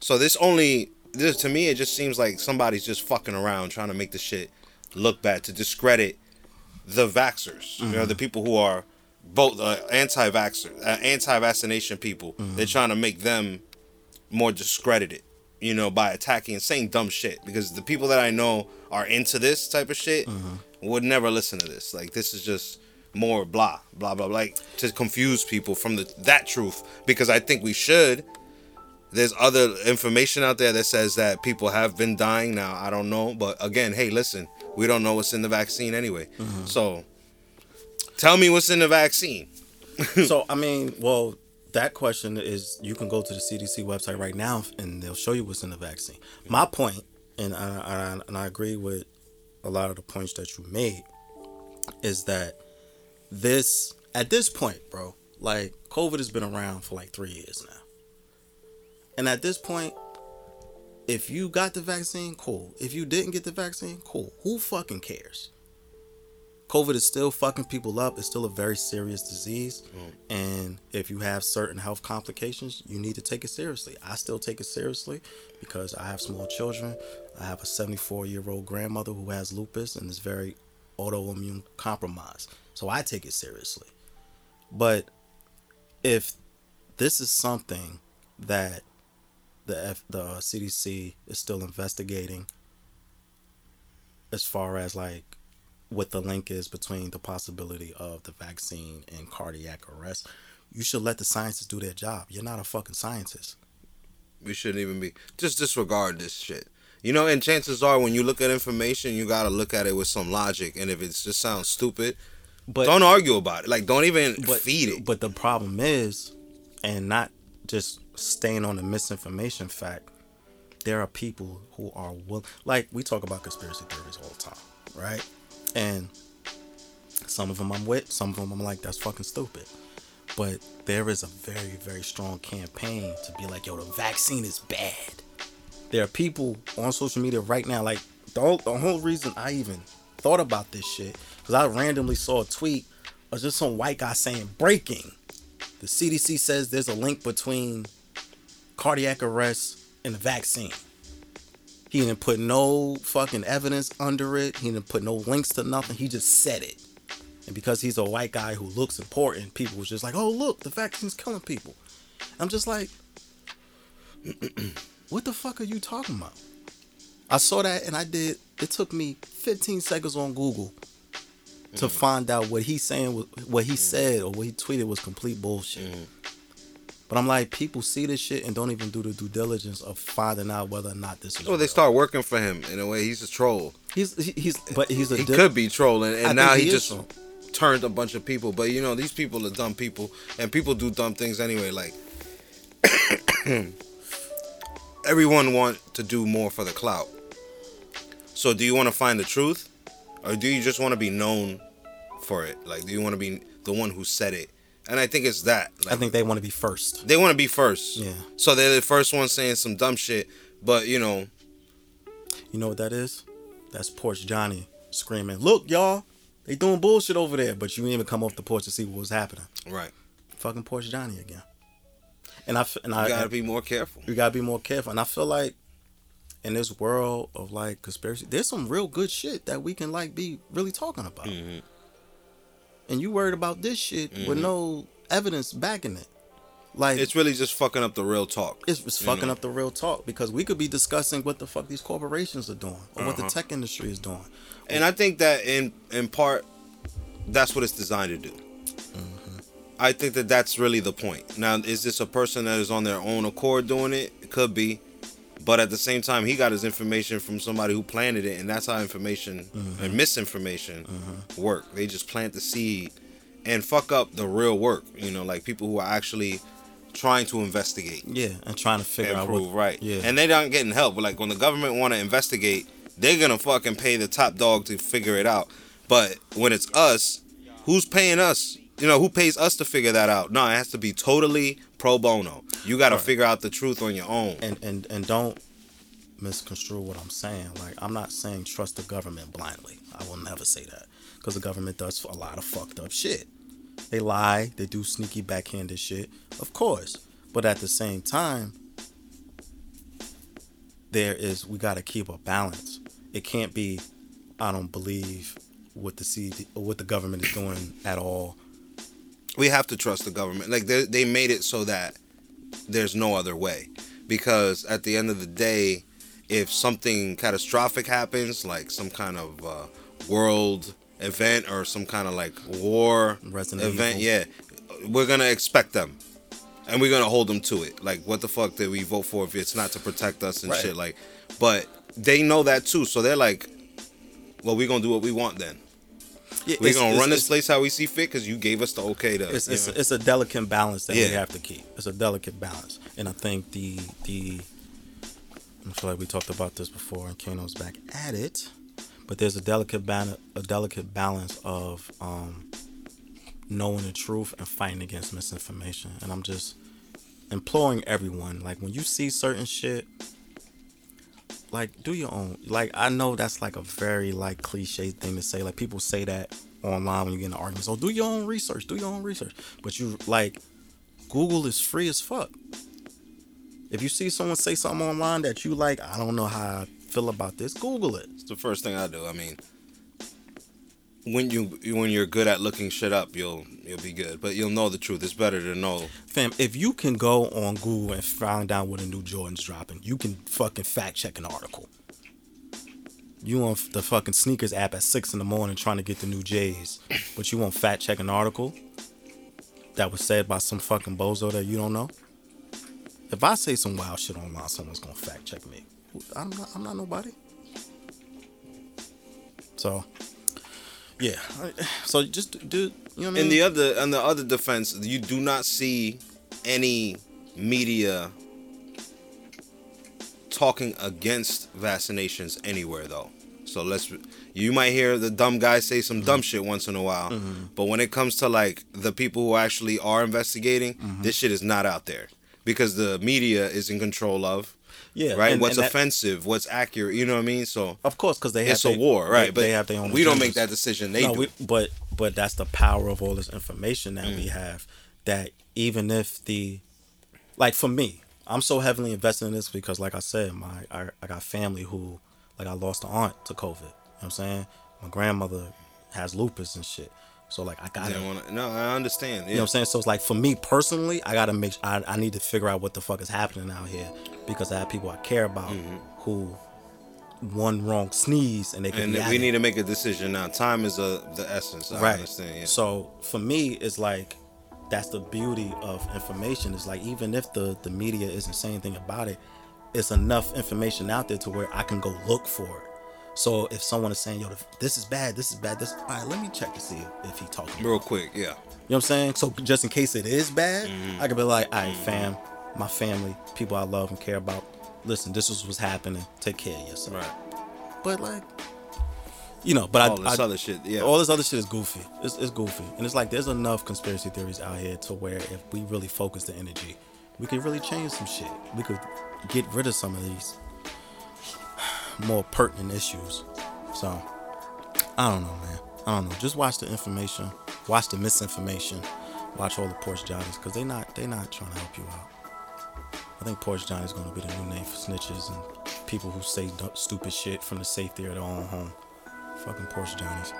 So this only this to me it just seems like somebody's just fucking around trying to make the shit look bad to discredit the vaxxers. You know the people who are both uh, anti-vaxxer, uh, anti-vaccination people. They're trying to make them more discredited, you know, by attacking and saying dumb shit. Because the people that I know are into this type of shit would never listen to this. Like this is just more blah blah blah, like to confuse people from the that truth. Because I think we should. There's other information out there that says that people have been dying now. I don't know, but again, hey, listen, we don't know what's in the vaccine anyway. So, tell me what's in the vaccine. so I mean, well, that question is you can go to the CDC website right now and they'll show you what's in the vaccine. My point, and I, I, and I agree with a lot of the points that you made, is that this at this point, bro, like COVID has been around for like three years now, and at this point. If you got the vaccine, cool. If you didn't get the vaccine, cool. Who fucking cares? COVID is still fucking people up. It's still a very serious disease. Mm. And if you have certain health complications, you need to take it seriously. I still take it seriously because I have small children. I have a 74 year old grandmother who has lupus and is very autoimmune compromised. So I take it seriously. But if this is something that the F, the uh, CDC is still investigating as far as like what the link is between the possibility of the vaccine and cardiac arrest, you should let the scientists do their job. You're not a fucking scientist. We shouldn't even be just disregard this shit. You know, and chances are when you look at information, you gotta look at it with some logic. And if it just sounds stupid, But don't argue about it. Like don't even but, feed it. But the problem is, and not just staying on the misinformation fact, there are people who are will like we talk about conspiracy theories all the time, right? And some of them I'm with, some of them I'm like that's fucking stupid. But there is a very very strong campaign to be like, yo, the vaccine is bad. There are people on social media right now, like the whole, the whole reason I even thought about this shit because I randomly saw a tweet of just some white guy saying breaking. The CDC says there's a link between cardiac arrest and the vaccine. He didn't put no fucking evidence under it. He didn't put no links to nothing. He just said it. And because he's a white guy who looks important, people was just like, "Oh, look, the vaccine's killing people." I'm just like, "What the fuck are you talking about?" I saw that and I did. It took me 15 seconds on Google to mm-hmm. find out what he's saying, was, what he mm-hmm. said or what he tweeted was complete bullshit. Mm-hmm. But I'm like, people see this shit and don't even do the due diligence of finding out whether or not this is. Oh, they start working for him in a way. He's a troll. He's he- he's but he's a He di- could be trolling, and think now he he, just trolling. turned a bunch of people. But you know, these people are dumb people, and people do dumb things anyway. Like everyone want to do more for the clout. So, do you want to find the truth, or do you just want to be known for it? Like, do you want to be the one who said it? And I think it's that. Like, I think they want to be first. they want to be first. Yeah. So they're the first one saying some dumb shit, but you know, You know what that is? That's Porch Johnny screaming, "Look, y'all, they doing bullshit over there." But you didn't even come off the porch to see what was happening. right. Fucking Porch Johnny again. And I and I gotta be more careful. You gotta be more careful. And I feel like in this world of like conspiracy, there's some real good shit that we can like be really talking about. Mhm. And you worried about this shit with no evidence backing it. Like It's really just fucking up the real talk. it's, it's fucking know? up the real talk because we could be discussing what the fuck these corporations are doing or what the Uh-huh. tech industry is doing. And I think that in in part, that's what it's designed to do. Mm-hmm. I think that that's really the point. Now, is this a person that is on their own accord doing it? It could be, But at the same time, he got his information from somebody who planted it, and that's how information Mm-hmm. and misinformation work. They just plant the seed and fuck up the real work. You know, like people who are actually trying to investigate Yeah, and trying to figure out prove what. right. Yeah, And they not getting help. But like when the government want to investigate, they're gonna fucking pay the top dog to figure it out. But when it's us, who's paying us? You know, who pays us to figure that out? No, it has to be totally pro bono. You got to Right. figure out the truth on your own. and and and don't misconstrue what I'm saying. Like I'm not saying trust the government blindly. I will never say that because the government does a lot of fucked up shit. They lie. They do sneaky backhanded shit, of course. But at the same time, there is we got to keep a balance. It can't be. I don't believe what the CD, what the government is doing at all. We have to trust the government. Like they they made it so that there's no other way. Because at the end of the day, if something catastrophic happens, like some kind of uh, world event or some kind of like war Resident event, Evil. yeah, we're gonna expect them. And we're gonna hold them to it. Like, what the fuck did we vote for if it's not to protect us and Right. shit? Like, but they know that too, so they're like, "Well, we're gonna do what we want then. Yeah, We're gonna run this place how we see fit because you gave us the okay to." it's it's, it's a delicate balance that we have to keep. It's a delicate balance, and I think the the I feel like we talked about this before, and Kano's back at it. But there's a delicate ban- a delicate balance of um, knowing the truth and fighting against misinformation. And I'm just imploring everyone, like when you see certain shit, like do your own. Like I know that's like a very like cliche thing to say. Like people say that online when you get in arguments. Oh, do your own research. Do your own research. But you like Google is free as fuck. If you see someone say something online that you like, I don't know how I feel about this. Google it. It's the first thing I do. I mean, when you when you're good at looking shit up, you'll you'll be good. But you'll know the truth. It's better to know. Fam, if you can go on Google and find out what a new Jordan's dropping, you can fucking fact check an article. You on the fucking sneakers app at six in the morning trying to get the new J's, but you won't fact check an article that was said by some fucking bozo that you don't know. If I say some wild shit online, someone's gonna fact check me. I'm not. I'm not nobody. So, yeah. So just do. You know what I mean? In the other on the other defense, you do not see any media talking against vaccinations anywhere though. So let's you might hear the dumb guy say some Mm-hmm. dumb shit once in a while, but when it comes to like the people who actually are investigating, Mm-hmm. this shit is not out there because the media is in control of yeah. right? and- what's and that- offensive, what's accurate, you know what I mean? So Of course, because they have it's a war, right? They, but they have their own. we don't make that decision. They No, do. we- but but that's the power of all this information that Mm. we have. That even if the, like for me, I'm so heavily invested in this because, like I said, my I, I got family who, like I lost an aunt to COVID. You know what I'm saying? My grandmother has lupus and shit. So like I gotta, wanna- no, I understand. Yeah. know what I'm saying? So it's like for me personally, I gotta make. I I need to figure out what the fuck is happening out here because I have people I care about who one wrong sneeze and they can Mm-hmm. and we need it. to make a decision now. Time is a, the essence. I right. Yeah. So for me, it's like that's the beauty of information. It's like even if the the media isn't saying anything about it, it's enough information out there to where I can go look for it. So if someone is saying, "Yo, this is bad, this is bad," this all right, let me check to see if, if he talking. Real quick, yeah. You know what I'm saying? So just in case it is bad, Mm-hmm. I could be like, all right, fam, my family, people I love and care about. Listen, this is what's happening. Take care of yourself. Right. But like, you know, but All I, this I other shit, yeah. all this other shit is goofy. It's, it's goofy, and it's like there's enough conspiracy theories out here to where if we really focus the energy, we could really change some shit. We could get rid of some of these more pertinent issues. So I don't know, man. I don't know. Just watch the information, watch the misinformation, watch all the Porch Johnnies, cause they not they not trying to help you out. I think Porch Johnny's gonna be the new name for snitches and people who say stupid shit from the safety of their own home. Fucking Porch Johnnies.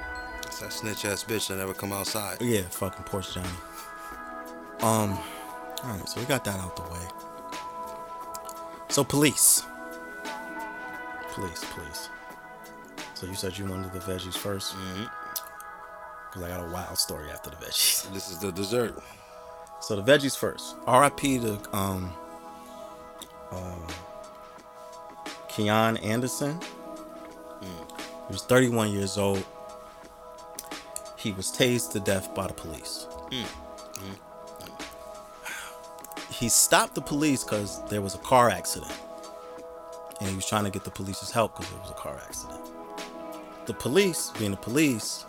It's that snitch ass bitch that never come outside. Yeah, fucking Porch Johnny. Um, all right, so we got that out the way. So police, police, police. So you said you wanted the veggies 1st Mm-hmm. because I got a wild story after the veggies. This is the dessert. So the veggies first. R.I.P. to um, uh, Keenan Anderson. Mm. He was 31 years old. He was tased to death by the police. Mm. Mm. He stopped the police because there was a car accident. And he was trying to get the police's help because there was a car accident. The police, being the police,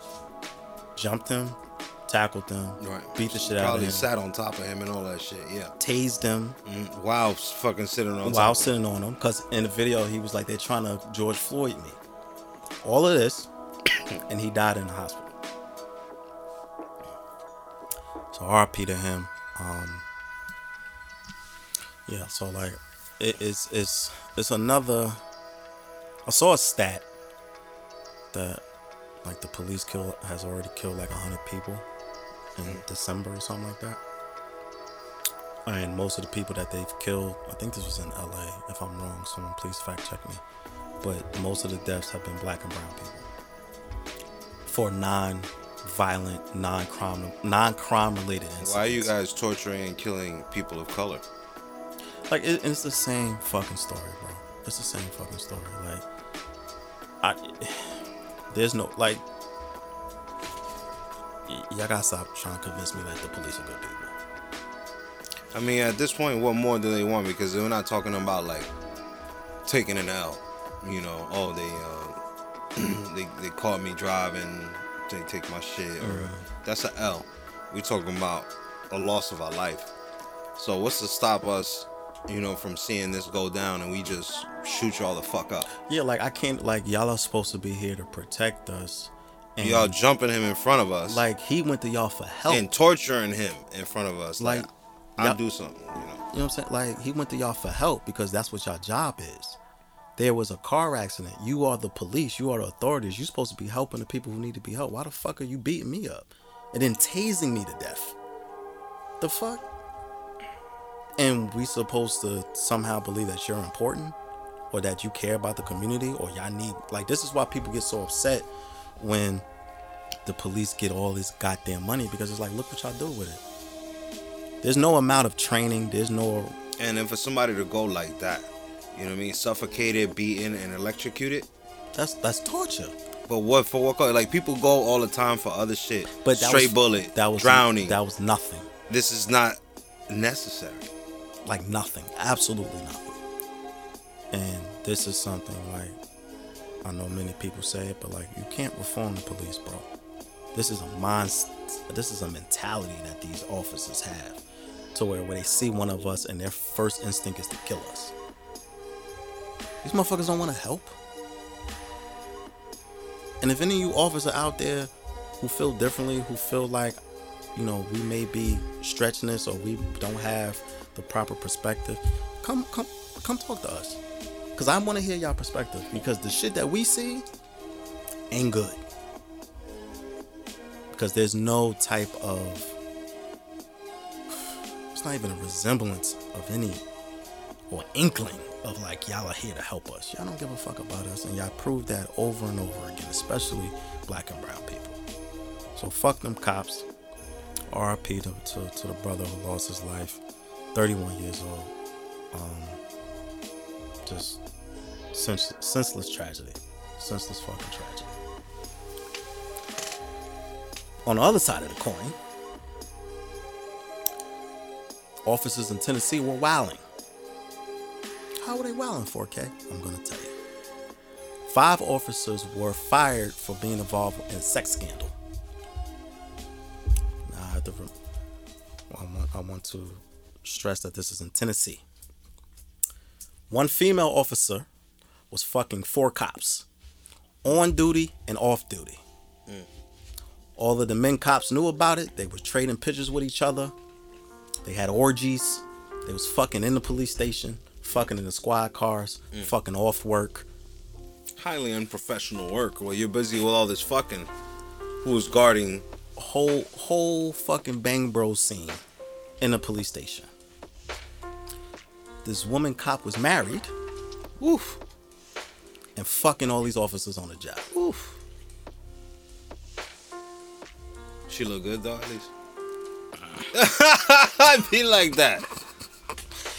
jumped him, tackled him, Right. beat the shit out of him. Probably sat on top of him and all that shit. Yeah. tased him Mm, Wow, fucking sitting on while sitting on him. Because in the video, he was like, they're trying to George Floyd me. All of this, and he died in the hospital. So RP to him. Um, yeah, so like it is it's it's another I saw a stat that like the police kill has already killed like hundred people in December or something like that. And most of the people that they've killed, I think this was in LA, if I'm wrong, someone please fact check me. But most of the deaths have been black and brown people. For non violent, non crime non crime related incidents. Why are you guys torturing and killing people of color? Like it, it's the same fucking story, bro. It's the same fucking story. Like, I there's no like, y- y'all gotta stop trying to convince me that the police are good people. I mean, at this point, what more do they want? Because we're not talking about like taking an L. You know, oh they uh, they they caught me driving, they take my shit, or that's an L. We talking about a loss of our life. So what's to stop us, you know, from seeing this go down and we just shoot y'all the fuck up? Yeah, like I can't like y'all are supposed to be here to protect us. And Y'all jumping him in front of us, like he went to y'all for help. and torturing him in front of us. Like, Like, I'll do something. You know. You know what I'm saying? Like he went to y'all for help because that's what y'all job is. There was a car accident. You are the police. You are the authorities. You're supposed to be helping the people who need to be helped. Why the fuck are you beating me up and then tasing me to death? The fuck? And we supposed to somehow believe that you're important or that you care about the community or y'all need like this is why people get so upset when the police get all this goddamn money because it's like look what y'all do with it. There's no amount of training. There's no And then for somebody to go like that, you know what I mean, suffocated, beaten, and electrocuted. that's that's torture. But what for what? Like people go all the time for other shit. But that straight was, bullet, That was drowning. That was nothing. this is not necessary. Like nothing. Absolutely nothing. And this is something like I know many people say it, but like you can't reform the police, bro. This is a mind. This is a mentality that these officers have, to where when they see one of us and their first instinct is to kill us. These motherfuckers don't want to help. And if any of you officers out there who feel differently, who feel like, you know, we may be stretching this or we don't have the proper perspective, come come come talk to us. Cause I want to hear y'all perspective because the shit that we see ain't good. Because there's no type of it's not even a resemblance of any or inkling of like y'all are here to help us. Y'all don't give a fuck about us, and y'all prove that over and over again, especially black and brown people. So fuck them cops. R.I.P. To, to, to the brother who lost his life, 31 years old. Um, just sense, senseless tragedy, senseless fucking tragedy. On the other side of the coin, officers in Tennessee were wilding. How were they wilding 4K? I'm gonna tell you. Five officers were fired for being involved in a sex scandal. Now I have to. I want, I want to stress that this is in Tennessee. One female officer was fucking four cops, on duty and off duty. Mm. All of the men cops knew about it. They were trading pictures with each other. They had orgies. They was fucking in the police station, fucking in the squad cars, mm. fucking off work. Highly unprofessional work. While you're busy with all this fucking. Who's guarding? Whole whole fucking bang bro scene in the police station. This woman cop was married. Woof. And fucking all these officers on the job. Woof. She look good though, at least. I'd be like that.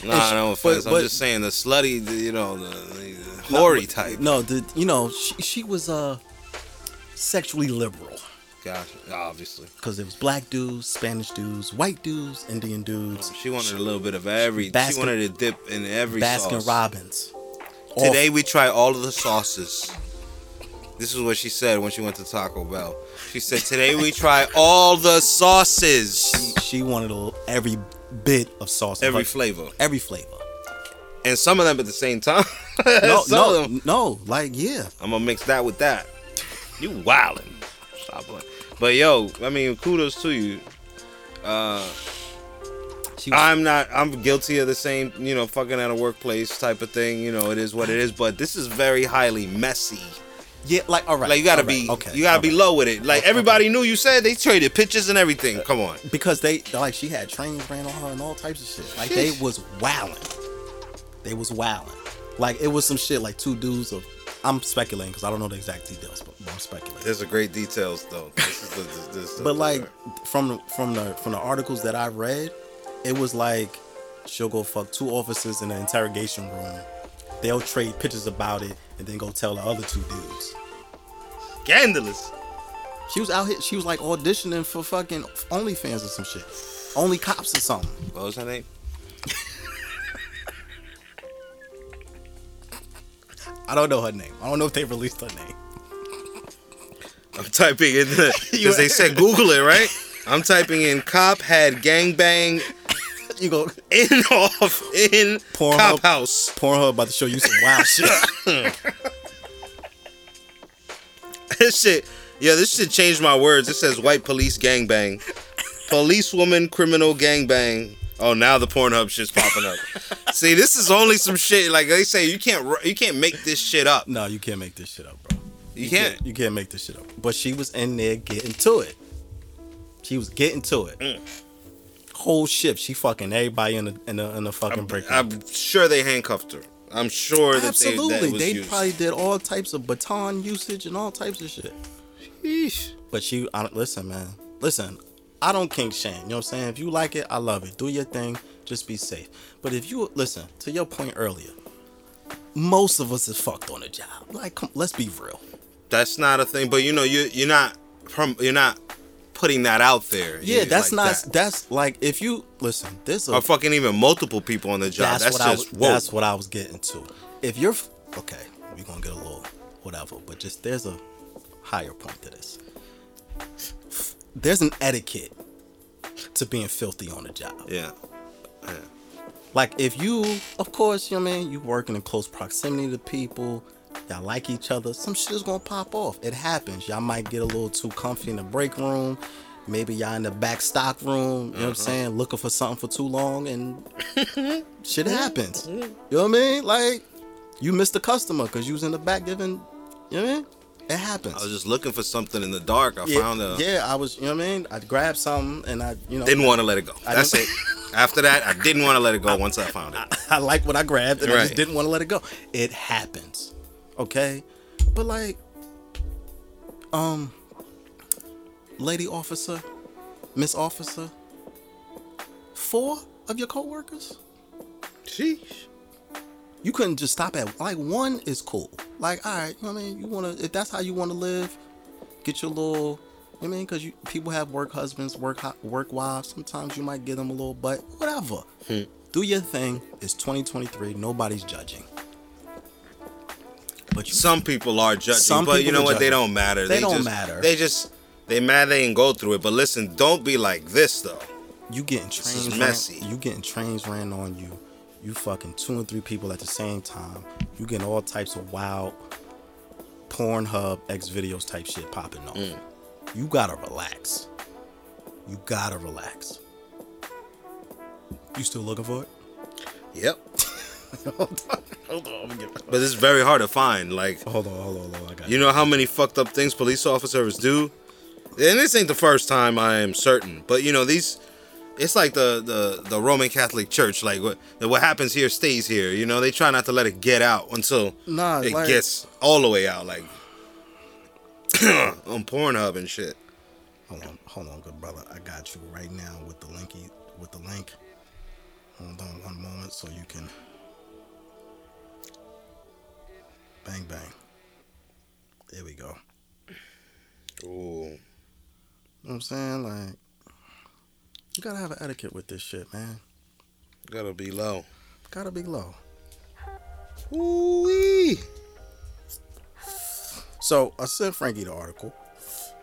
Nah, she- no offense. but- I'm but- just saying the slutty, the- you know, the, the Hoary type. No, the you know she she was uh sexually liberal Gotcha. Obviously. because it was black dudes, Spanish dudes, white dudes, Indian dudes, She wanted a little bit of every. Baskin- she wanted to dip in every Baskin sauce. Robbins. Today we try all of the sauces. This is what she said when she went to Taco Bell. She said, "Today we try all the sauces, she, she wanted a, little- every bit of sauce, every But- flavor, every flavor. and some of them at the same time. No, Some no, of them, no, like yeah. I'm gonna mix that with that. You wildin'. Stop playing. But yo, I mean, kudos to you. Uh, was, I'm not. I'm guilty of the same, you know, fucking at a workplace type of thing. You know, it is what it is. But this is very highly messy. yeah, like all right. Like you gotta right, be, okay. you gotta be right. low with it. Like Okay. everybody knew. You said they traded pictures and everything. Come on. because they like she had trains ran on her and all types of shit. Like they was wilding. They was wilding. Like it was some shit like two dudes of. I'm speculating because I don't know the exact details, but I'm speculating. There's a great details though. This is the, this, this, But like from the- from the from the articles that I've read, it was like she'll go fuck two officers in an interrogation room. They'll trade pictures about it and then go tell the other two dudes. scandalous. She was out here. She was like auditioning for fucking OnlyFans or some shit. Only cops or something. What was her name? I don't know her name. I don't know if they released her name. I'm typing in the because they said Google it right. I'm typing in cop had gangbang You go in off in Pornhub. cop house. Pornhub about to show you some wild shit. This shit, yeah, this shit changed my words. It says white police gangbang, policewoman criminal gangbang. Oh, now the Pornhub shit's popping up. See, this is only some shit. Like they say, you can't you can't make this shit up. no, you can't make this shit up, bro. You can't. You can't make this shit up. But she was in there getting to it. She was getting to it. Mm. Whole ship, She fucking everybody in the in the, in the fucking break. I'm sure they handcuffed her. I'm sure that Absolutely. they, that They probably did all types of baton usage and all types of shit. Yeesh. But she, I, listen, man. Listen, I don't kink shame. You know what I'm saying? If you like it, I love it. Do your thing. Just be safe. But if you listen to your point earlier, most of us is fucked on the job. Like, come, let's be real. That's not a thing. But you know, you you're not from you're not putting that out there. Yeah, that's like not. that. That's like if you listen. This or fucking even multiple people on the job. that's, That's, what I just was, whoa. that's what I was getting to. If you're okay, we're gonna get a little whatever, but just there's a higher point to this. There's an etiquette to being filthy on the job. yeah. Like if you, of course, you know what I mean, you working in close proximity to people, y'all like each other, some shit is gonna pop off. It happens. Y'all might get a little too comfy in the break room. Maybe y'all in the back stock room, you know what I'm mm-hmm. saying, looking for something for too long and shit mm-hmm. happens. Mm-hmm. You know what I mean? Like you missed a customer because you was in the back giving, you know what I mean? It happens. I was just looking for something in the dark. I yeah, found a. yeah, I was, you know what I mean? I grabbed something and I, you know, Didn't want to let it go. I That's it. After that, I didn't want to let it go. Once I found it. I like what I grabbed and I just didn't want to let it go. It happens. Okay? But like um lady officer, Miss Officer, four of your coworkers? Sheesh. You couldn't just stop at like one is cool. Like, all right, you know what I mean? You wanna if that's how you wanna live, get your little you know I mean, because you people have work husbands, work work wives. Sometimes you might give them a little butt, whatever. Hmm. Do your thing. It's 2023. Nobody's judging. But you, Some people are judging, Some but you know what? They don't matter. They don't just, matter. They just they mad they didn't go through it. But listen, don't be like this though. you getting trains ran, messy. you getting trains ran on you. You fucking two and three people at the same time. You getting all types of wild Pornhub X videos type shit popping off. Mm. You gotta relax. You gotta relax. You still looking for it? Yep. Hold on, hold on. I'm gonna get, But it's very hard to find. Like hold on, hold on, hold on. I got you know how many fucked up things police officers do. And this ain't the first time I am certain, but you know these. It's like the, the, the Roman Catholic Church. Like what what happens here stays here. You know they try not to let it get out until Nah, it like- gets all the way out. Like on Pornhub and shit. Hold on, hold on, good brother. I got you right now with the linky with the link. Hold on one moment so you can Bang bang. There we go. Ooh. You know what I'm saying? Like, you gotta have an etiquette with this shit, man. Gotta be low. Gotta be low. Ooh-wee. So I sent Frankie the article,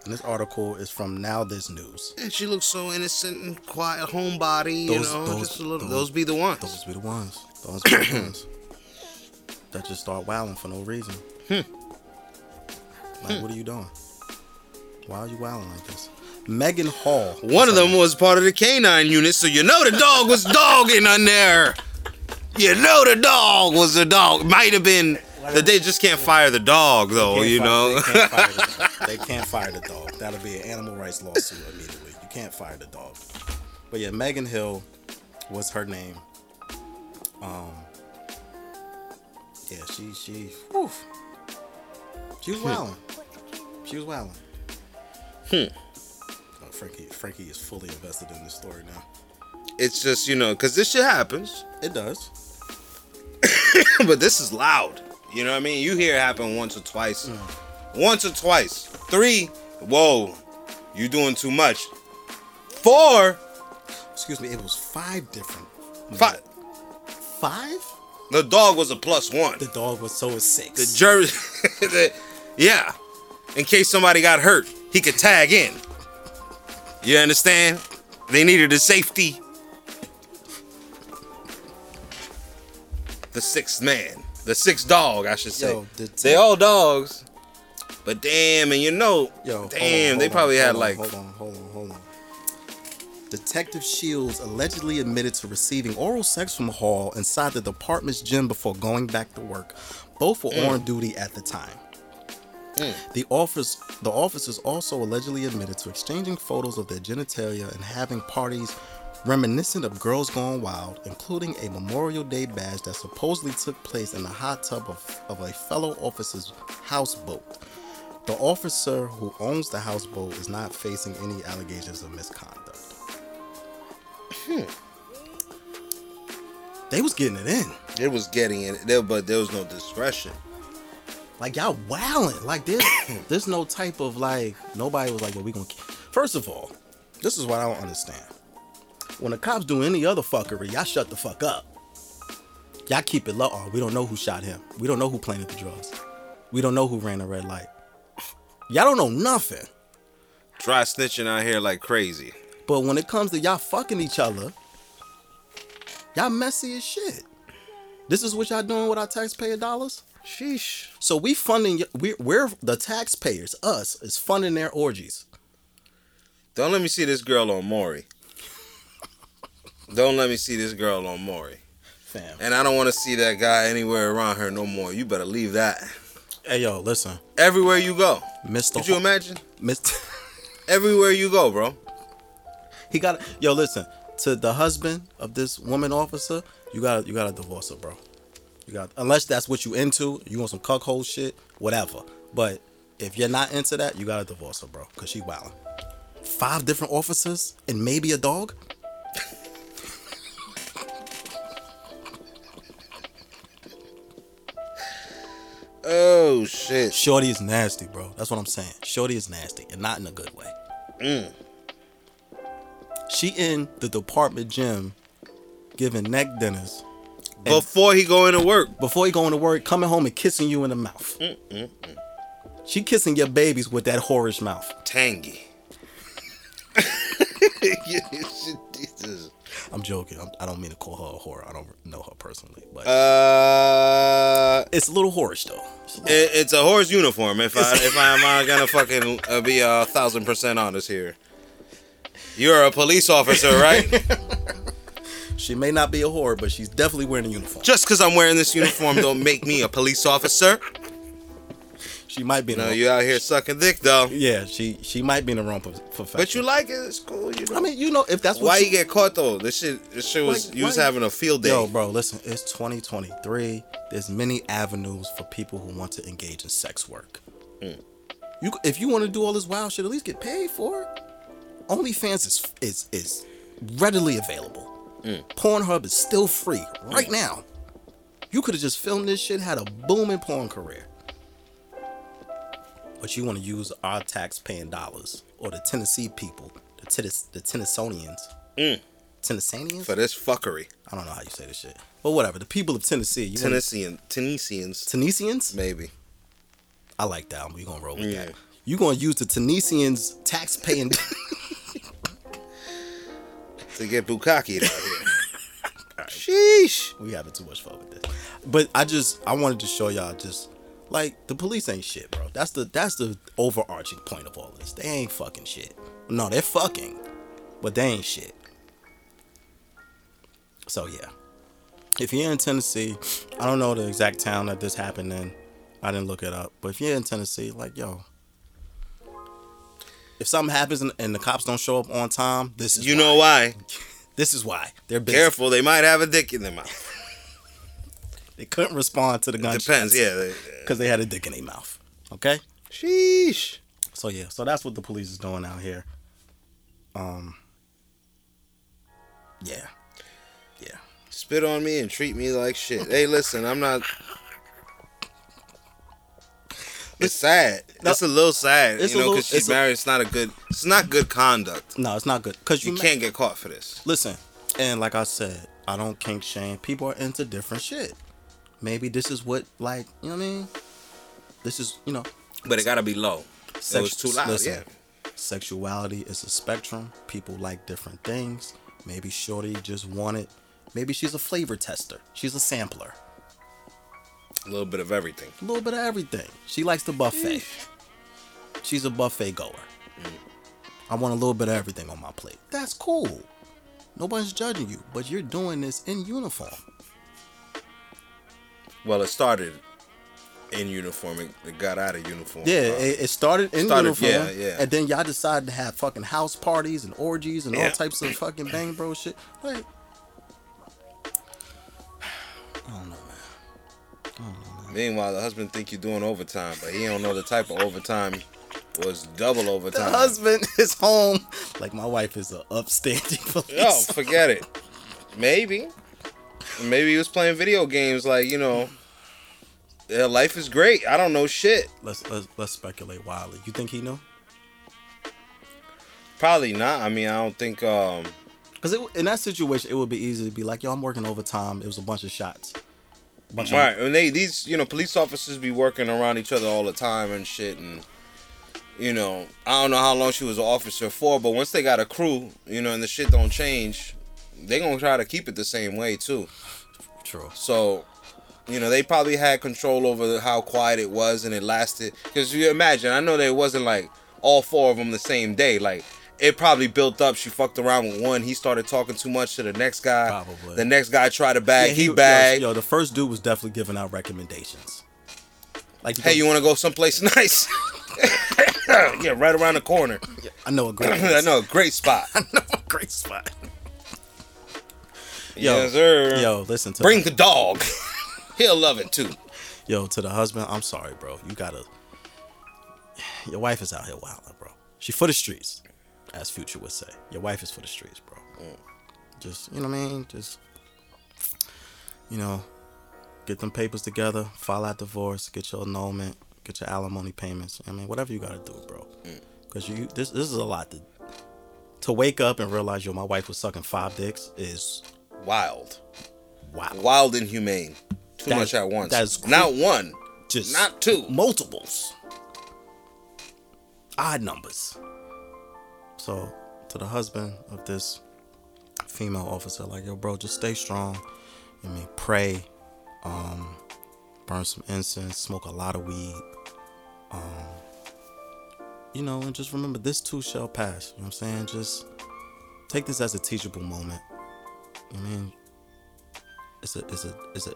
and this article is from NowThis News. And she looks so innocent and quiet, homebody. You Those- know, those- little. those- Those, be the ones. Those be the ones. Those be the ones that just start wilding for no reason. Hmm. Like, what are you doing? Why are you wilding like this? Megan Hall. One of them was part of the canine unit, so you know the dog was dogging on there. You know the dog was the dog. Might have been that they just can't fire the dog though. You fire- know. they can't, fire the dog. they can't fire the dog. That'll be an animal rights lawsuit immediately. You can't fire the dog. But yeah, Megan Hill was her name. Um. Yeah, she she. Whew, she was wilding. She was wilding. Hmm. Oh, Frankie Frankie is fully invested in this story now. it's just you know because this shit happens, It does. but this is loud. You know what I mean? You hear it happen once or twice, once or twice. Three, whoa, you doing too much. Four, Excuse me. It was five different. five. Five? The dog was a plus one. The dog was so was six. The jersey, the, yeah. In case somebody got hurt, he could tag in. You understand? They needed a safety. The sixth man, the sixth dog, I should say. Yo, the they all dogs, but damn, and you know, Yo, damn, on, they hold probably on, had on, like Hold on, hold on, hold on. Detective Shields allegedly admitted to receiving oral sex from Hall inside the department's gym before going back to work. Both were mm. on duty at the time. Mm. The office, the officers also allegedly admitted to exchanging photos of their genitalia and having parties reminiscent of Girls Gone Wild, including a Memorial Day bash that supposedly took place in the hot tub of, of a fellow officer's houseboat. The officer who owns the houseboat is not facing any allegations of misconduct. They was getting it in. it was getting in there, but there was no discretion. Like y'all wilding. Like there's there's no type of like nobody was like, well, we gonna. First of all, this is what I don't understand. When the cops do any other fuckery, y'all shut the fuck up. Y'all keep it low. Oh, we don't know who shot him. We don't know who planted the drugs. We don't know who ran the red light. Y'all don't know nothing. Try snitching out here like crazy. But when it comes to y'all fucking each other, y'all messy as shit. This is what y'all doing with our taxpayer dollars? Sheesh. So we funding we we're the taxpayers, us, is funding their orgies. Don't let me see this girl on Maury. Don't let me see this girl on Maury. Fam. And I don't want to see that guy anywhere around her no more. You better leave that. Hey yo, listen. Everywhere you go. Mr. Could you imagine? Mr. Everywhere you go, bro. He got yo, listen. To the husband of this woman officer, you gotta you gotta divorce her, bro. You got unless that's what you into, you want some cuckold shit, whatever. But if you're not into that, you gotta divorce her, bro. Cause she wildin'. Five different officers and maybe a dog? Oh shit. Shorty is nasty, bro. That's what I'm saying. Shorty is nasty and not in a good way. Mm. She in the department gym giving neck dinners Before he go into work. before he going to work, coming home and kissing you in the mouth. She kissing your babies with that whorish mouth. Tangy. Jesus. I'm joking. I'm, I don't mean to call her a whore. I don't know her personally, but Uh, it's a little whorish though. It's a it, it's a horse uniform. If I if I'm gonna fucking uh, be a thousand percent honest here, you're a police officer, right? she may not be a whore, but she's definitely wearing a uniform. Just because I'm wearing this uniform don't make me a police officer. She might be in No, the you out here sucking dick though. yeah. She she might be in the wrong pro- profession. But you like it, it's cool. You know. I mean, you know, if that's what why you, you get caught though? This shit, this shit was Like, you was having a field day. Yo, bro, listen, it's 2023. There's many avenues for people who want to engage in sex work. Hmm. You, if you want to do all this wild shit, at least get paid for it. OnlyFans is is is readily available. Hmm. Pornhub is still free right now. You could have just filmed this shit, had a booming porn career. But you want to use our tax-paying dollars or the Tennessee people, the Tennes- the Tennessonians, Mm. Tennessanians. For this fuckery. I don't know how you say this shit, but whatever. The people of Tennessee, you wanna- Tennessean, Tennesseans, Tennesseans. maybe. I like that. We gonna roll with Yeah. that. You gonna use the Tennesseans tax-paying? To get Bukkake out here. Sheesh. we having too much fun with this. But I just I wanted to show y'all just like the police ain't shit, bro. That's the that's the overarching point of all this. They ain't fucking shit. No, they're fucking, but they ain't shit. So yeah, if you're in Tennessee, I don't know the exact town that this happened in. I didn't look it up, but if you're in Tennessee, like yo. If something happens and, and the cops don't show up on time, this is You why. know why? this is why they're busy. Careful, they might have a dick in their mouth. They couldn't respond to the gun. Depends, yeah. because they had a dick in their mouth. Okay, Sheesh. so yeah, so that's what the police is doing out here. Um, yeah, yeah. Spit on me and treat me like shit. Hey, listen, I'm not. It's sad. No, it's a little sad, it's you know, because she's it's a- married. It's not a good. It's not good conduct. No, it's not good because you, You can't get caught for this. listen. And like I said, I don't kink shame. People are into different shit. Maybe this is what, like, you know what I mean? This is, you know, But it gotta be low. it was sex- too loud. listen, Yeah. Sexuality is a spectrum. People like different things. Maybe Shorty just wanted. Maybe she's a flavor tester. She's a sampler. A little bit of everything. A little bit of everything. She likes the buffet. She's a buffet goer. I want a little bit of everything on my plate. That's cool. Nobody's judging you, but you're doing this in uniform. Well, it started in uniform. It, it got out of uniform. Yeah, Uh, it, it started in Started- uniform. yeah, yeah. And then y'all decided to have fucking house parties and orgies and all types of fucking bang bro shit. Like, Meanwhile, the husband think you're doing overtime, but he don't know the type of overtime was double overtime. The husband is home. Like my wife is a upstanding police. Yo, forget it. Maybe. Maybe he was playing video games like, you know, yeah, life is great. I don't know shit. Let's let's let's speculate wildly. You think he know? Probably not. I mean, I don't think um Because in that situation, it would be easy to be like, "Yo, I'm working overtime. It was a bunch of shots." Bunch right. And they these, you know, police officers be working around each other all the time and shit and you know, I don't know how long she was an officer for, but once they got a crew, you know, and the shit don't change, they gonna try to keep it the same way too. True. So, you know, they probably had control over how quiet it was and it lasted. Because you imagine, I know that it wasn't like all four of them the same day. Like, it probably built up. She fucked around with one. He started talking too much to the next guy. Probably. The next guy tried to bag. Yeah, he, yo, bagged. Yo, the first dude was definitely giving out recommendations. Like, hey, you want to go someplace nice? yeah, right around the corner. Yeah, I know a great. I know a great spot. I know a great spot. Yo, yes, sir. Yo, listen to Bring the, the dog. He'll love it too. yo to the husband. I'm sorry, bro. You gotta. Your wife is out here wilding, bro. She for the streets, as Future would say. Your wife is for the streets, bro. Mm. Just you know what I mean. Just you know, get them papers together, file out divorce, get your annulment, get your alimony payments. I mean, whatever you gotta do, bro. Mm. Because you this this is a lot to to wake up and realize yo, my wife was sucking five dicks is Wild. wow. Wild and humane. Too That- much at once. that's cr- not one. Just Not two. multiples. Odd numbers. So to the husband of this female officer, like, yo, bro, just stay strong. I mean, pray, um, burn some incense, smoke a lot of weed. Um, you know, and just remember this too shall pass. You know what I'm saying? Just take this as a teachable moment. I mean, it's a it's a it's a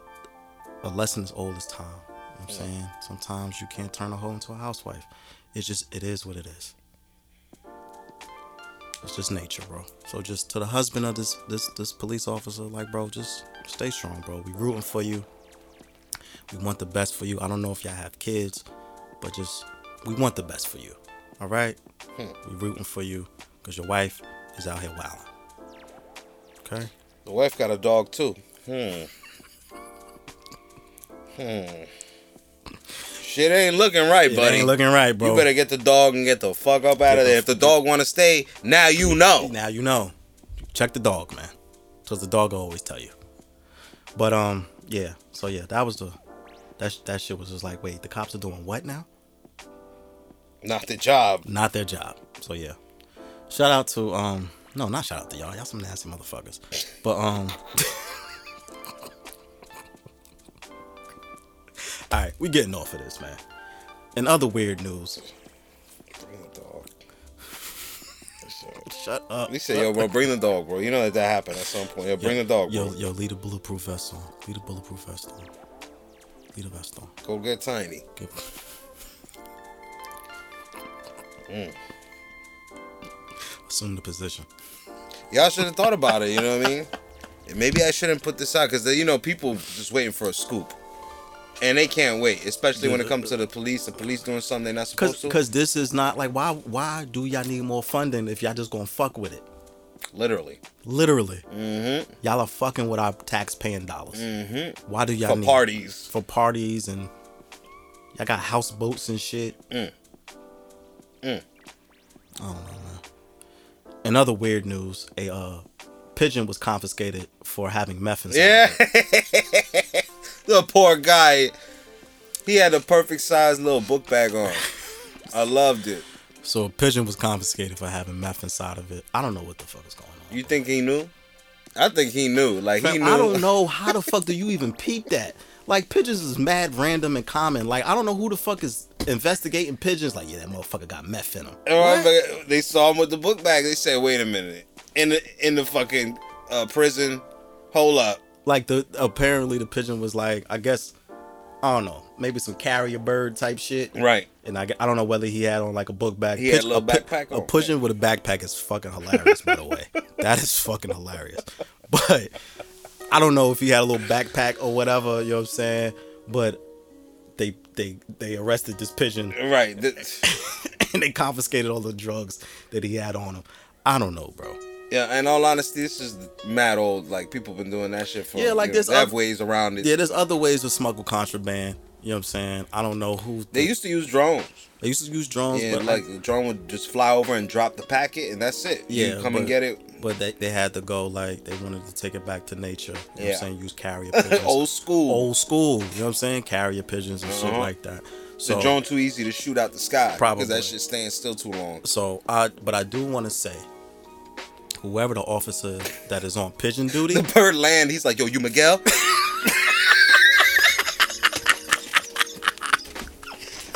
a lesson as old as time. You know what I'm saying? Sometimes you can't turn a hoe into a housewife. It's just it is what it is. It's just nature, bro. So just to the husband of this this this police officer, like bro, just stay strong, bro. We rooting for you. We want the best for you. I don't know if y'all have kids, but just we want the best for you. All right? We rooting for you because your wife is out here wilding. Okay? The wife got a dog too. Hmm. Hmm. Shit ain't looking right, It buddy. ain't looking right, bro. You better get the dog and get the fuck up out of there. If the dog want to stay, now you know. Now you know. Check the dog, man. Because the dog will always tell you. But um, yeah. So yeah, that was the that that shit was just like, wait, the cops are doing what now? Not their job. Not their job. So yeah. Shout out to um, no, not shout out to y'all. Y'all some nasty motherfuckers. But um. All right, we getting off of this, man. And other weird news, Bring the dog. shut up. He said, "Yo, bro, bring the dog, bro. You know that that happened at some point. Yo, bring the dog, bro. Yo, yo, lead a bulletproof vest on. Lead a bulletproof vest on. Lead a vest on. Go get Tiny." Give- mm. Assume the position. Y'all should have thought about it. You know what I mean? And maybe I shouldn't put this out because you know people just waiting for a scoop, and they can't wait. Especially when it comes to the police. The police doing something they're not Cause, supposed to. cause this is not like why why do y'all need more funding if y'all just gonna fuck with it? Literally. Literally, Mm-hmm. y'all are fucking with our tax-paying dollars. Mm-hmm. Why do y'all For need parties. for parties and y'all got houseboats and shit? Mm. Mm. I don't know, man. In other weird news, a uh, pigeon was confiscated for having meth inside. Yeah. the poor guy. He had a perfect size little book bag on. I loved it. So a pigeon was confiscated for having meth inside of it. I don't know what the fuck is going on. You think he knew? I think he knew. Like he knew. I don't know how the fuck do you even peep that? Like pigeons is mad random and common. Like I don't know who the fuck is investigating pigeons. Like yeah, that motherfucker got meth in him. Remember, They saw him with the book bag. They said, "Wait a minute." In the in the fucking uh, prison, hold up. Like the apparently the pigeon was like I guess I don't know maybe some carrier bird type shit. Right. And I, I don't know whether he had on like a book bag. He had a little pi- backpack A on. pigeon with a backpack is fucking hilarious, by the way. That is fucking hilarious. But I don't know if he had a little backpack or whatever. You know what I'm saying? But they they they arrested this pigeon Right. And they confiscated all the drugs that he had on him. I don't know, bro. Yeah. In all honesty, this is mad old. Like people have been doing that shit for. Yeah, like you know, this They ways around it. Yeah, there's other ways to smuggle contraband. You know what I'm saying? I don't know who They used to use drones. they used to use drones, Yeah, but like the drone would just fly over and drop the packet, and that's it. You Yeah, come but- and get it. but they, they had to go like they wanted to take it back to nature. You know what Yeah. I'm saying? Use carrier pigeons. Old school. Old school. You know what I'm saying? Carrier pigeons and shit Uh-huh. like that. the So drone too easy to shoot out the sky. Probably. because that shit staying still too long. so I but I do want to say whoever the officer that is on pigeon duty The bird land. He's like, "Yo, you Miguel."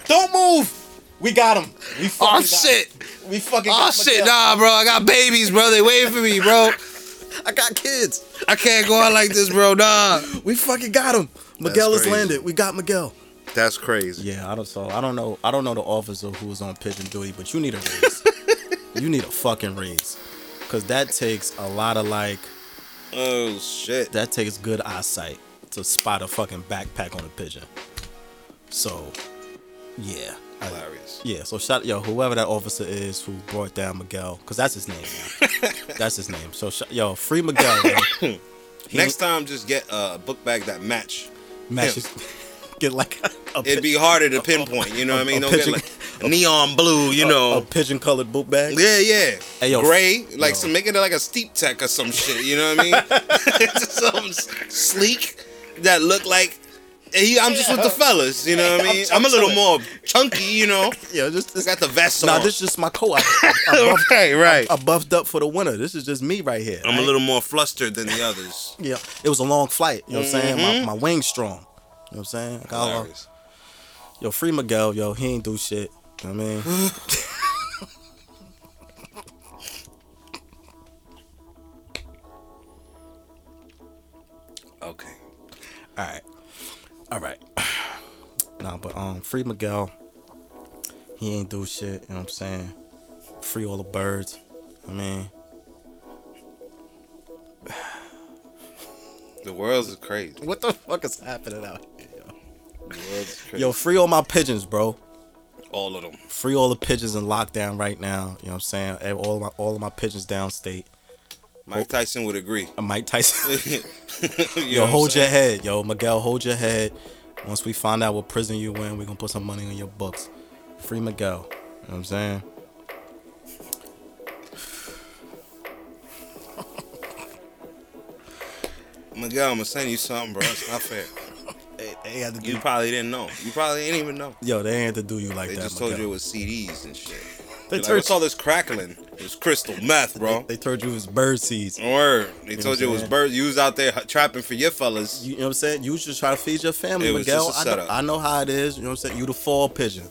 Don't move. We got him. We oh, fucking Oh got shit! him. We fucking Oh shit! Nah, bro. I got babies, bro. They waiting for me, bro. I got kids. I can't go out like this, bro. Nah. We fucking got him. Miguel has landed. We got Miguel. That's crazy. Yeah, I don't. So I don't know. I don't know the officer who was on pigeon duty, but you need a raise. you need a fucking raise, cause that takes a lot of like. Oh shit. That takes good eyesight to spot a fucking backpack on a pigeon. So, yeah, I- Hilarious. yeah. So shout yo whoever that officer is who brought down Miguel, cause that's his name. That's his name. So sh- yo, free Miguel. Next time, just get a book bag that match. matches. Get like a, It'd be harder to pinpoint. You know what I mean? a Don't get pigeon- like neon blue. You know. a pigeon colored book bag. Yeah, yeah. Hey, yo, Gray, like yo. some make it like a steep tech or some shit. You know what I mean? Something sleek that look like. He, I'm just with the fellas. You know what I mean? I'm I'm, a little more chunky. You know. Yeah, just I this. got the vest Nah, on. this is just my coat. I, I, I, buffed, right, right. I buffed up for the winter. This is just me right here. I'm right? a little more flustered than the others. Yeah, it was a long flight. You know what I'm saying? Mm-hmm. My, my wings strong. You know what I'm saying? Yo, free Miguel. Yo, he ain't do shit. You know what I mean? Okay. all right, all right. Nah, but um, free Miguel. He ain't do shit. You know what I'm saying? Free all the birds. I mean, The world is crazy. what the fuck is happening out here? Yo, The world is crazy. yo free all my pigeons, bro. all of them. Free all the pigeons in lockdown right now. You know what I'm saying? All of my all of my pigeons downstate. Mike Tyson would agree. Uh, Mike Tyson. You Yo, hold your head, yo, Miguel, hold your head. Once we find out what prison you in, we're gonna put some money on your books. Free Miguel. You know what I'm saying? Miguel, I'm gonna send you something, bro. It's not fair. They, they had to You probably didn't know. You probably didn't even know. Yo, they ain't had to do you like They that. They just told you it was CDs and shit. They You're like, What's all this crackling? It's crystal meth, bro. They told you it was bird seeds. Word. They know told you it was bird. birds. You was out there trapping for your fellas. You, you know what I'm saying? You was just trying to feed your family, It was Miguel. I know. I know how it is. You know what I'm saying? You the fall pigeon.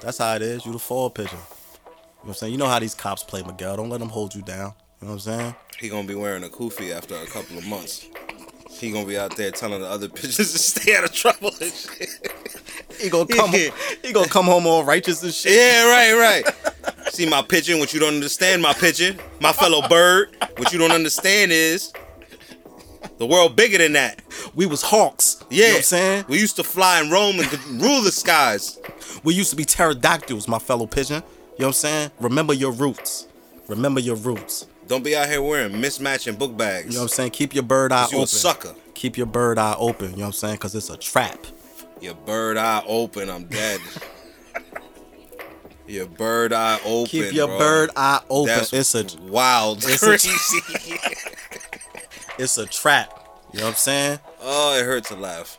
That's how it is. You the fall pigeon. You know what I'm saying? You know how these cops play, Miguel. Don't let them hold you down. You know what I'm saying? He gonna be wearing a kufi after a couple of months. He gonna be out there telling the other pigeons to stay out of trouble and shit. He gonna come. Yeah. he gonna come home all righteous and shit. Yeah, right, right. See my pigeon, what you don't understand, my pigeon, my fellow bird. What you don't understand is the world bigger than that. We was hawks. Yeah, You know what I'm saying? we used to fly and roam and rule the skies. We used to be pterodactyls, my fellow pigeon. You know what I'm saying? Remember your roots. Remember your roots. Don't be out here wearing mismatching book bags. You know what I'm saying? Keep your bird eye open. a sucker. Keep your bird eye open. You know what I'm saying? Because it's a trap. Your bird eye open, I'm dead. Your bird eye open. Keep your bro. bird eye open. That's it's a wild. it's a- it's a trap. You know what I'm saying? oh, it hurts to laugh.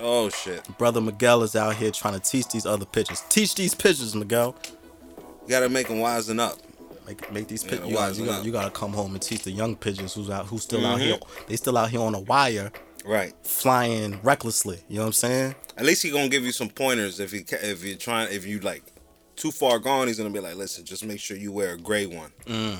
Oh shit. Brother Miguel is out here trying to teach these other pitchers. Teach these pitchers, Miguel. You gotta make them wisen up. Make, make these Yeah, you, gotta, you, gotta, you gotta come home and teach the young pigeons who's out, who's still out Mm-hmm. here. They still out here on a wire, Right. flying recklessly. You know what I'm saying? At least he gonna give you some pointers if he if you're trying if you like too far gone. He's gonna be like, listen, just make sure you wear a gray one. You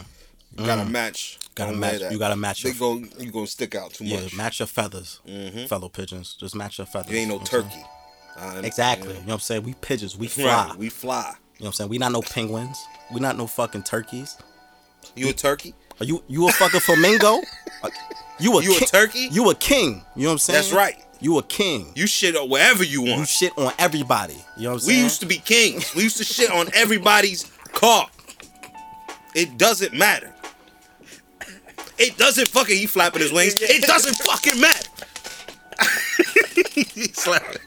gotta match. Mm. Gotta match- you gotta match They your- go you gonna stick out too Yeah, much. match your feathers, fellow pigeons. Just match your feathers. you ain't no know what I'm saying? turkey. Exactly. you You know. what I'm saying? We pigeons. We fly. We fly. You know what I'm saying? We not no penguins. We not no fucking turkeys. You a turkey? Are you you a fucking flamingo? You a You a turkey? You a king. You know what I'm saying? That's right. You a king. You shit on wherever you want. You shit on everybody. You know what I'm saying? We used to be kings. We used to shit on everybody's car. It doesn't matter. It doesn't fucking. He flapping his wings. It doesn't fucking matter. he slapping.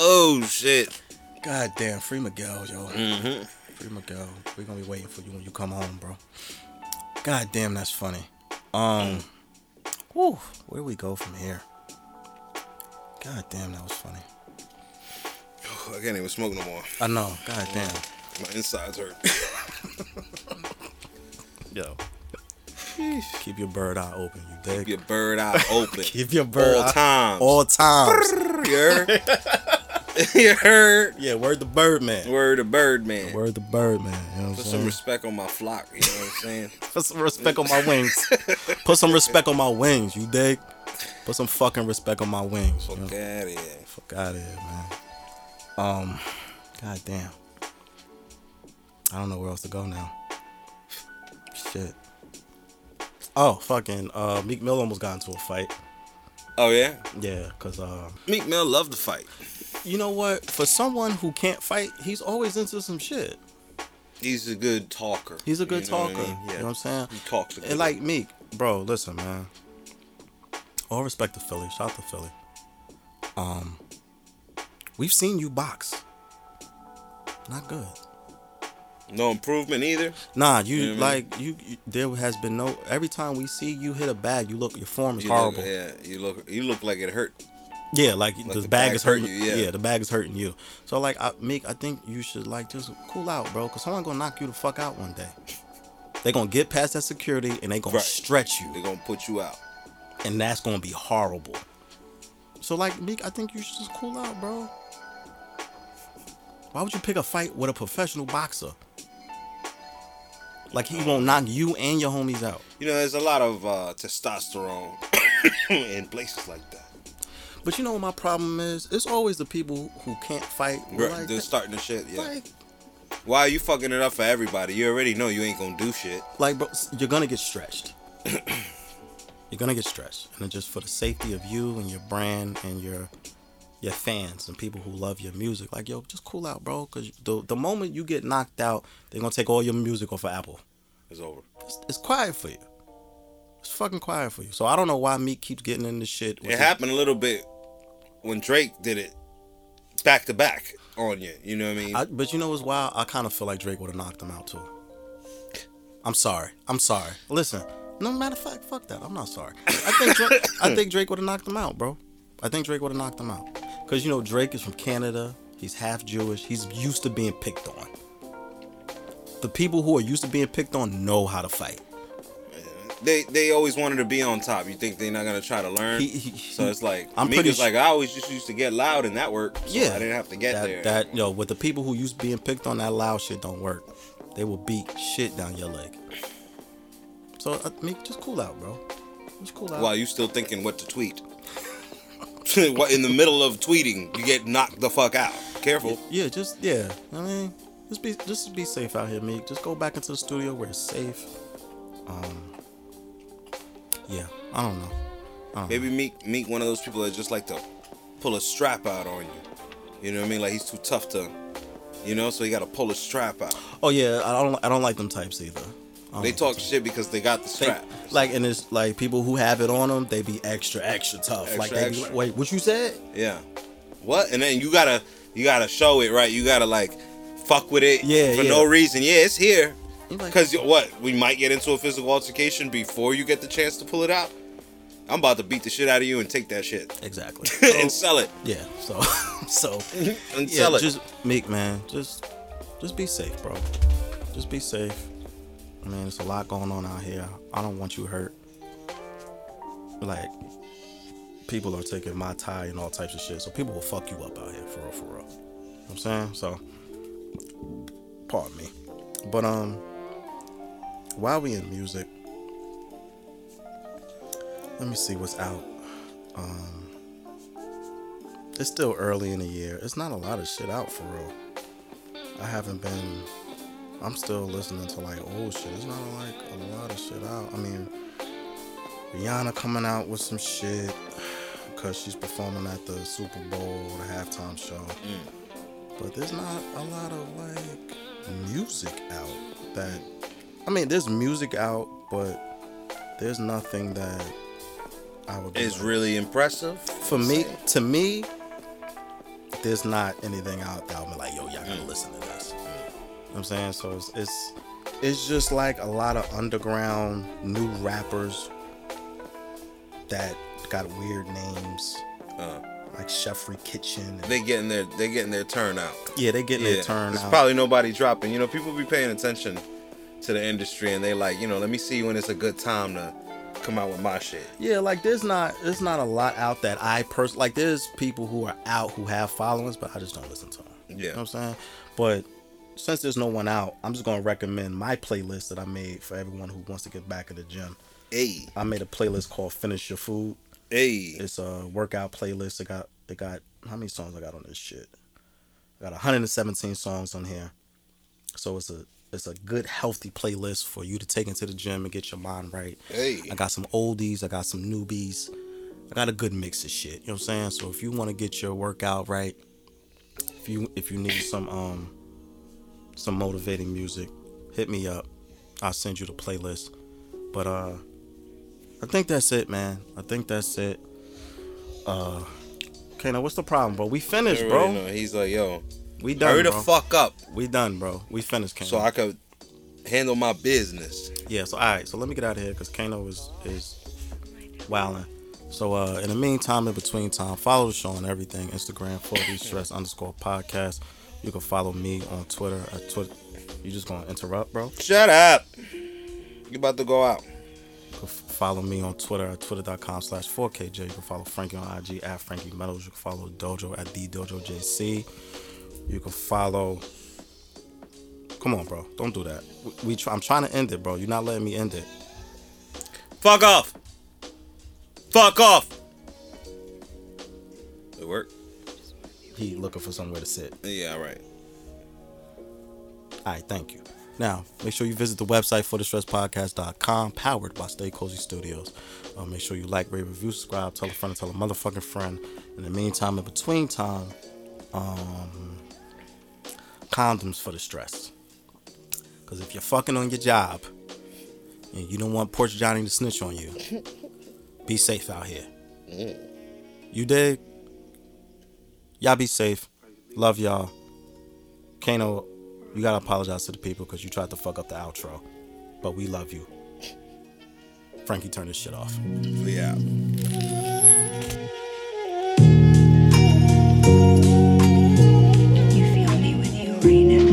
Oh shit! God damn, free Miguel, yo. Mm-hmm. Free Miguel. We're gonna be waiting for you when you come home, bro. God damn, that's funny. Um, whew, where do we go from here? God damn, that was funny. I can't even smoke no more. I know. God damn. My insides hurt. Yo. Keep your bird eye open, you dig? Keep your bird eye open. Keep your bird all eye- times. All times. You heard? yeah, word the bird man. Word of bird man. Word the bird man. You know what Put some saying? respect on my flock. You know what I'm saying? Put some respect on my wings. Put some respect on my wings, you dig? Put some fucking respect on my wings. You know? Fuck out of here. Fuck out of here, man. Um, god damn. I don't know where else to go now. Shit. Oh, fucking uh Meek Mill almost got into a fight. Oh yeah, Yeah, cause uh, Meek Mill loved to fight. You know what? For someone who can't fight, he's always into some shit. He's a good talker. He's a good You know what I talker. mean? You know what I'm saying? He talks a good. And like Meek, bro, listen, man. All respect to Philly. Shout out to Philly. Um, we've seen you box. Not good. no improvement either. Nah, you You know what I mean? like you, you. There has been no. Every time we see you hit a bag, you look. Your form is You look- horrible. yeah, you look. You look like it hurt. Yeah, like, the, the bag bag's is hurting you. you, yeah. the bag is hurting you. So like, I, Meek, I think you should like just cool out, bro. Cause someone gonna knock you the fuck out one day. They gonna get past that security and they gonna Right. stretch you. They're gonna put you out. and that's gonna be horrible. So like, Meek, I think you should just cool out, bro. Why would you pick a fight with a professional boxer? Like he won't knock you and your homies out. You know, there's a lot of uh, testosterone in places like that. But you know what my problem is? It's always the people who can't fight. Right, like they're starting the shit. Yeah. Like, Why are you fucking it up for everybody? You already know you ain't gonna do shit. like, bro, you're gonna get stretched. you're gonna get stretched, and it's just for the safety of you and your brand and your your fans and people who love your music. Like, yo, just cool out, bro. Cause the the moment you get knocked out, they're gonna take all your music off of Apple. It's over. It's, it's quiet for you. It's fucking quiet for you. So I don't know why Meek keeps getting into shit. It happened a little bit when Drake did it back to back on you. You know what I mean? I, but you know what's wild? I kind of feel like Drake would have knocked him out too. I'm sorry. I'm sorry. Listen, no matter of fact, fuck that. I'm not sorry. I think Drake, I think Drake would have knocked him out, bro. I think Drake would have knocked him out. Cause you know Drake is from Canada. He's half Jewish. He's used to being picked on. The people who are used to being picked on know how to fight. They they always wanted to be on top. You think they're not gonna try to learn? He- he- so it's like I'm pretty is like I always just used to get loud and that worked. So Yeah, I didn't have to get that, there. That yo, with the people who used to being picked on, that loud shit don't work. They will beat shit down your leg. So uh, Meek, just cool out, bro. Just cool out. While you still thinking what to tweet. what in the middle of tweeting, you get knocked the fuck out. Careful. Yeah, just yeah. I mean, just be just be safe out here, Meek. Just go back into the studio where it's safe. Um. Yeah, I don't know. I don't Maybe Meek Meek one of those people that just like to pull a strap out on you. You know what I mean? Like he's too tough to, you know, so he got to pull a strap out. Oh yeah, I don't. I don't like them types either. They talk shit because they got the strap. They- like and it's like people who have it on them, they be extra extra tough. like they be extra. like, wait, what you said? Yeah. What? And then you gotta you gotta show it right. You gotta like fuck with it. Yeah, For yeah. no reason. Yeah, it's here. You like- Because what? We might get into a physical altercation before you get the chance to pull it out. I'm about to beat the shit out of you and take that shit Exactly. and sell it Yeah. So so and yeah, sell it. just Meek, man. Just just be safe, bro. Just be safe. I mean, there's a lot going on out here. I don't want you hurt. Like people are taking my tie and all types of shit. So people will fuck you up out here for real, for real. You know what I'm saying? So pardon me. But um while we in music, let me see what's out. Um it's still early in the year. It's not a lot of shit out for real. I haven't been. I'm still listening to like old shit. It's not like a lot of shit out. I mean, Rihanna coming out with some shit because she's performing at the Super Bowl, the halftime show. But there's not a lot of like music out that. I mean, there's music out, but there's nothing that I would. It's like- really impressive. for me, to me, there's not anything out there. I'm like, yo, y'all gotta listen to this. You know what I'm saying? So it's, it's it's just like a lot of underground new rappers that got weird names, Uh, like Chefry Kitchen. They getting their they getting their turn out. yeah, they getting their turn There's out. probably nobody dropping. You know, people be paying attention to the industry and they like, you know, let me see when it's a good time to come out with my shit. Yeah, like there's not there's not a lot out that I pers like there's people who are out who have followings, but I just don't listen to them. Yeah. You know what I'm saying? But since there's no one out, I'm just gonna recommend my playlist that I made for everyone who wants to get back in the gym. Hey, I made a playlist called Finish Your Food. hey. It's a workout playlist. It got it got how many songs I got on this shit? I got 117 songs on here. So it's a it's a good healthy playlist for you to take into the gym and get your mind right. Hey. I got some oldies, I got some newbies. I got a good mix of shit. You know what I'm saying? So if you want to get your workout right, if you if you need some um some motivating music, hit me up. I'll send you the playlist. But uh I think that's it, man. I think that's it. Uh okay, now what's the problem, bro? We finished, bro. know. He's like, yo, We done, hurry the fuck up we done, bro. We finished, Kano. so I could handle my business. Yeah, so all right, so let me get out of here because Kano is is wilding. So uh in the meantime, in between time, follow the show on everything. Instagram for the stress underscore podcast. You can follow me on Twitter at Twitter. You just gonna interrupt, bro? Shut up. You about to go out. You can follow me on Twitter at twitter.com slash 4KJ. You can follow Frankie on IG at Frankie Meadows. You can follow Dojo at the Dojo JC. You can follow. Come on, bro. Don't do that. We, we try, I'm trying to end it, bro. You're not letting me end it. Fuck off. Fuck off. It worked? He looking for somewhere to sit. Yeah, all right. All right, thank you. Now, make sure you visit the website for thestresspodcast.com, powered by Stay Cozy Studios. Uh, make sure you like, rate, review, subscribe, tell a friend, tell a motherfucking friend. In the meantime, in between time, um, condoms for the stress. Because if you're fucking on your job, and you don't want Porch Johnny to snitch on you. be safe out here. You dig? Y'all be safe. Love y'all. Kano, you gotta apologize to the people because you tried to fuck up the outro. But we love you. Frankie, turn this shit off. We. Sabrina.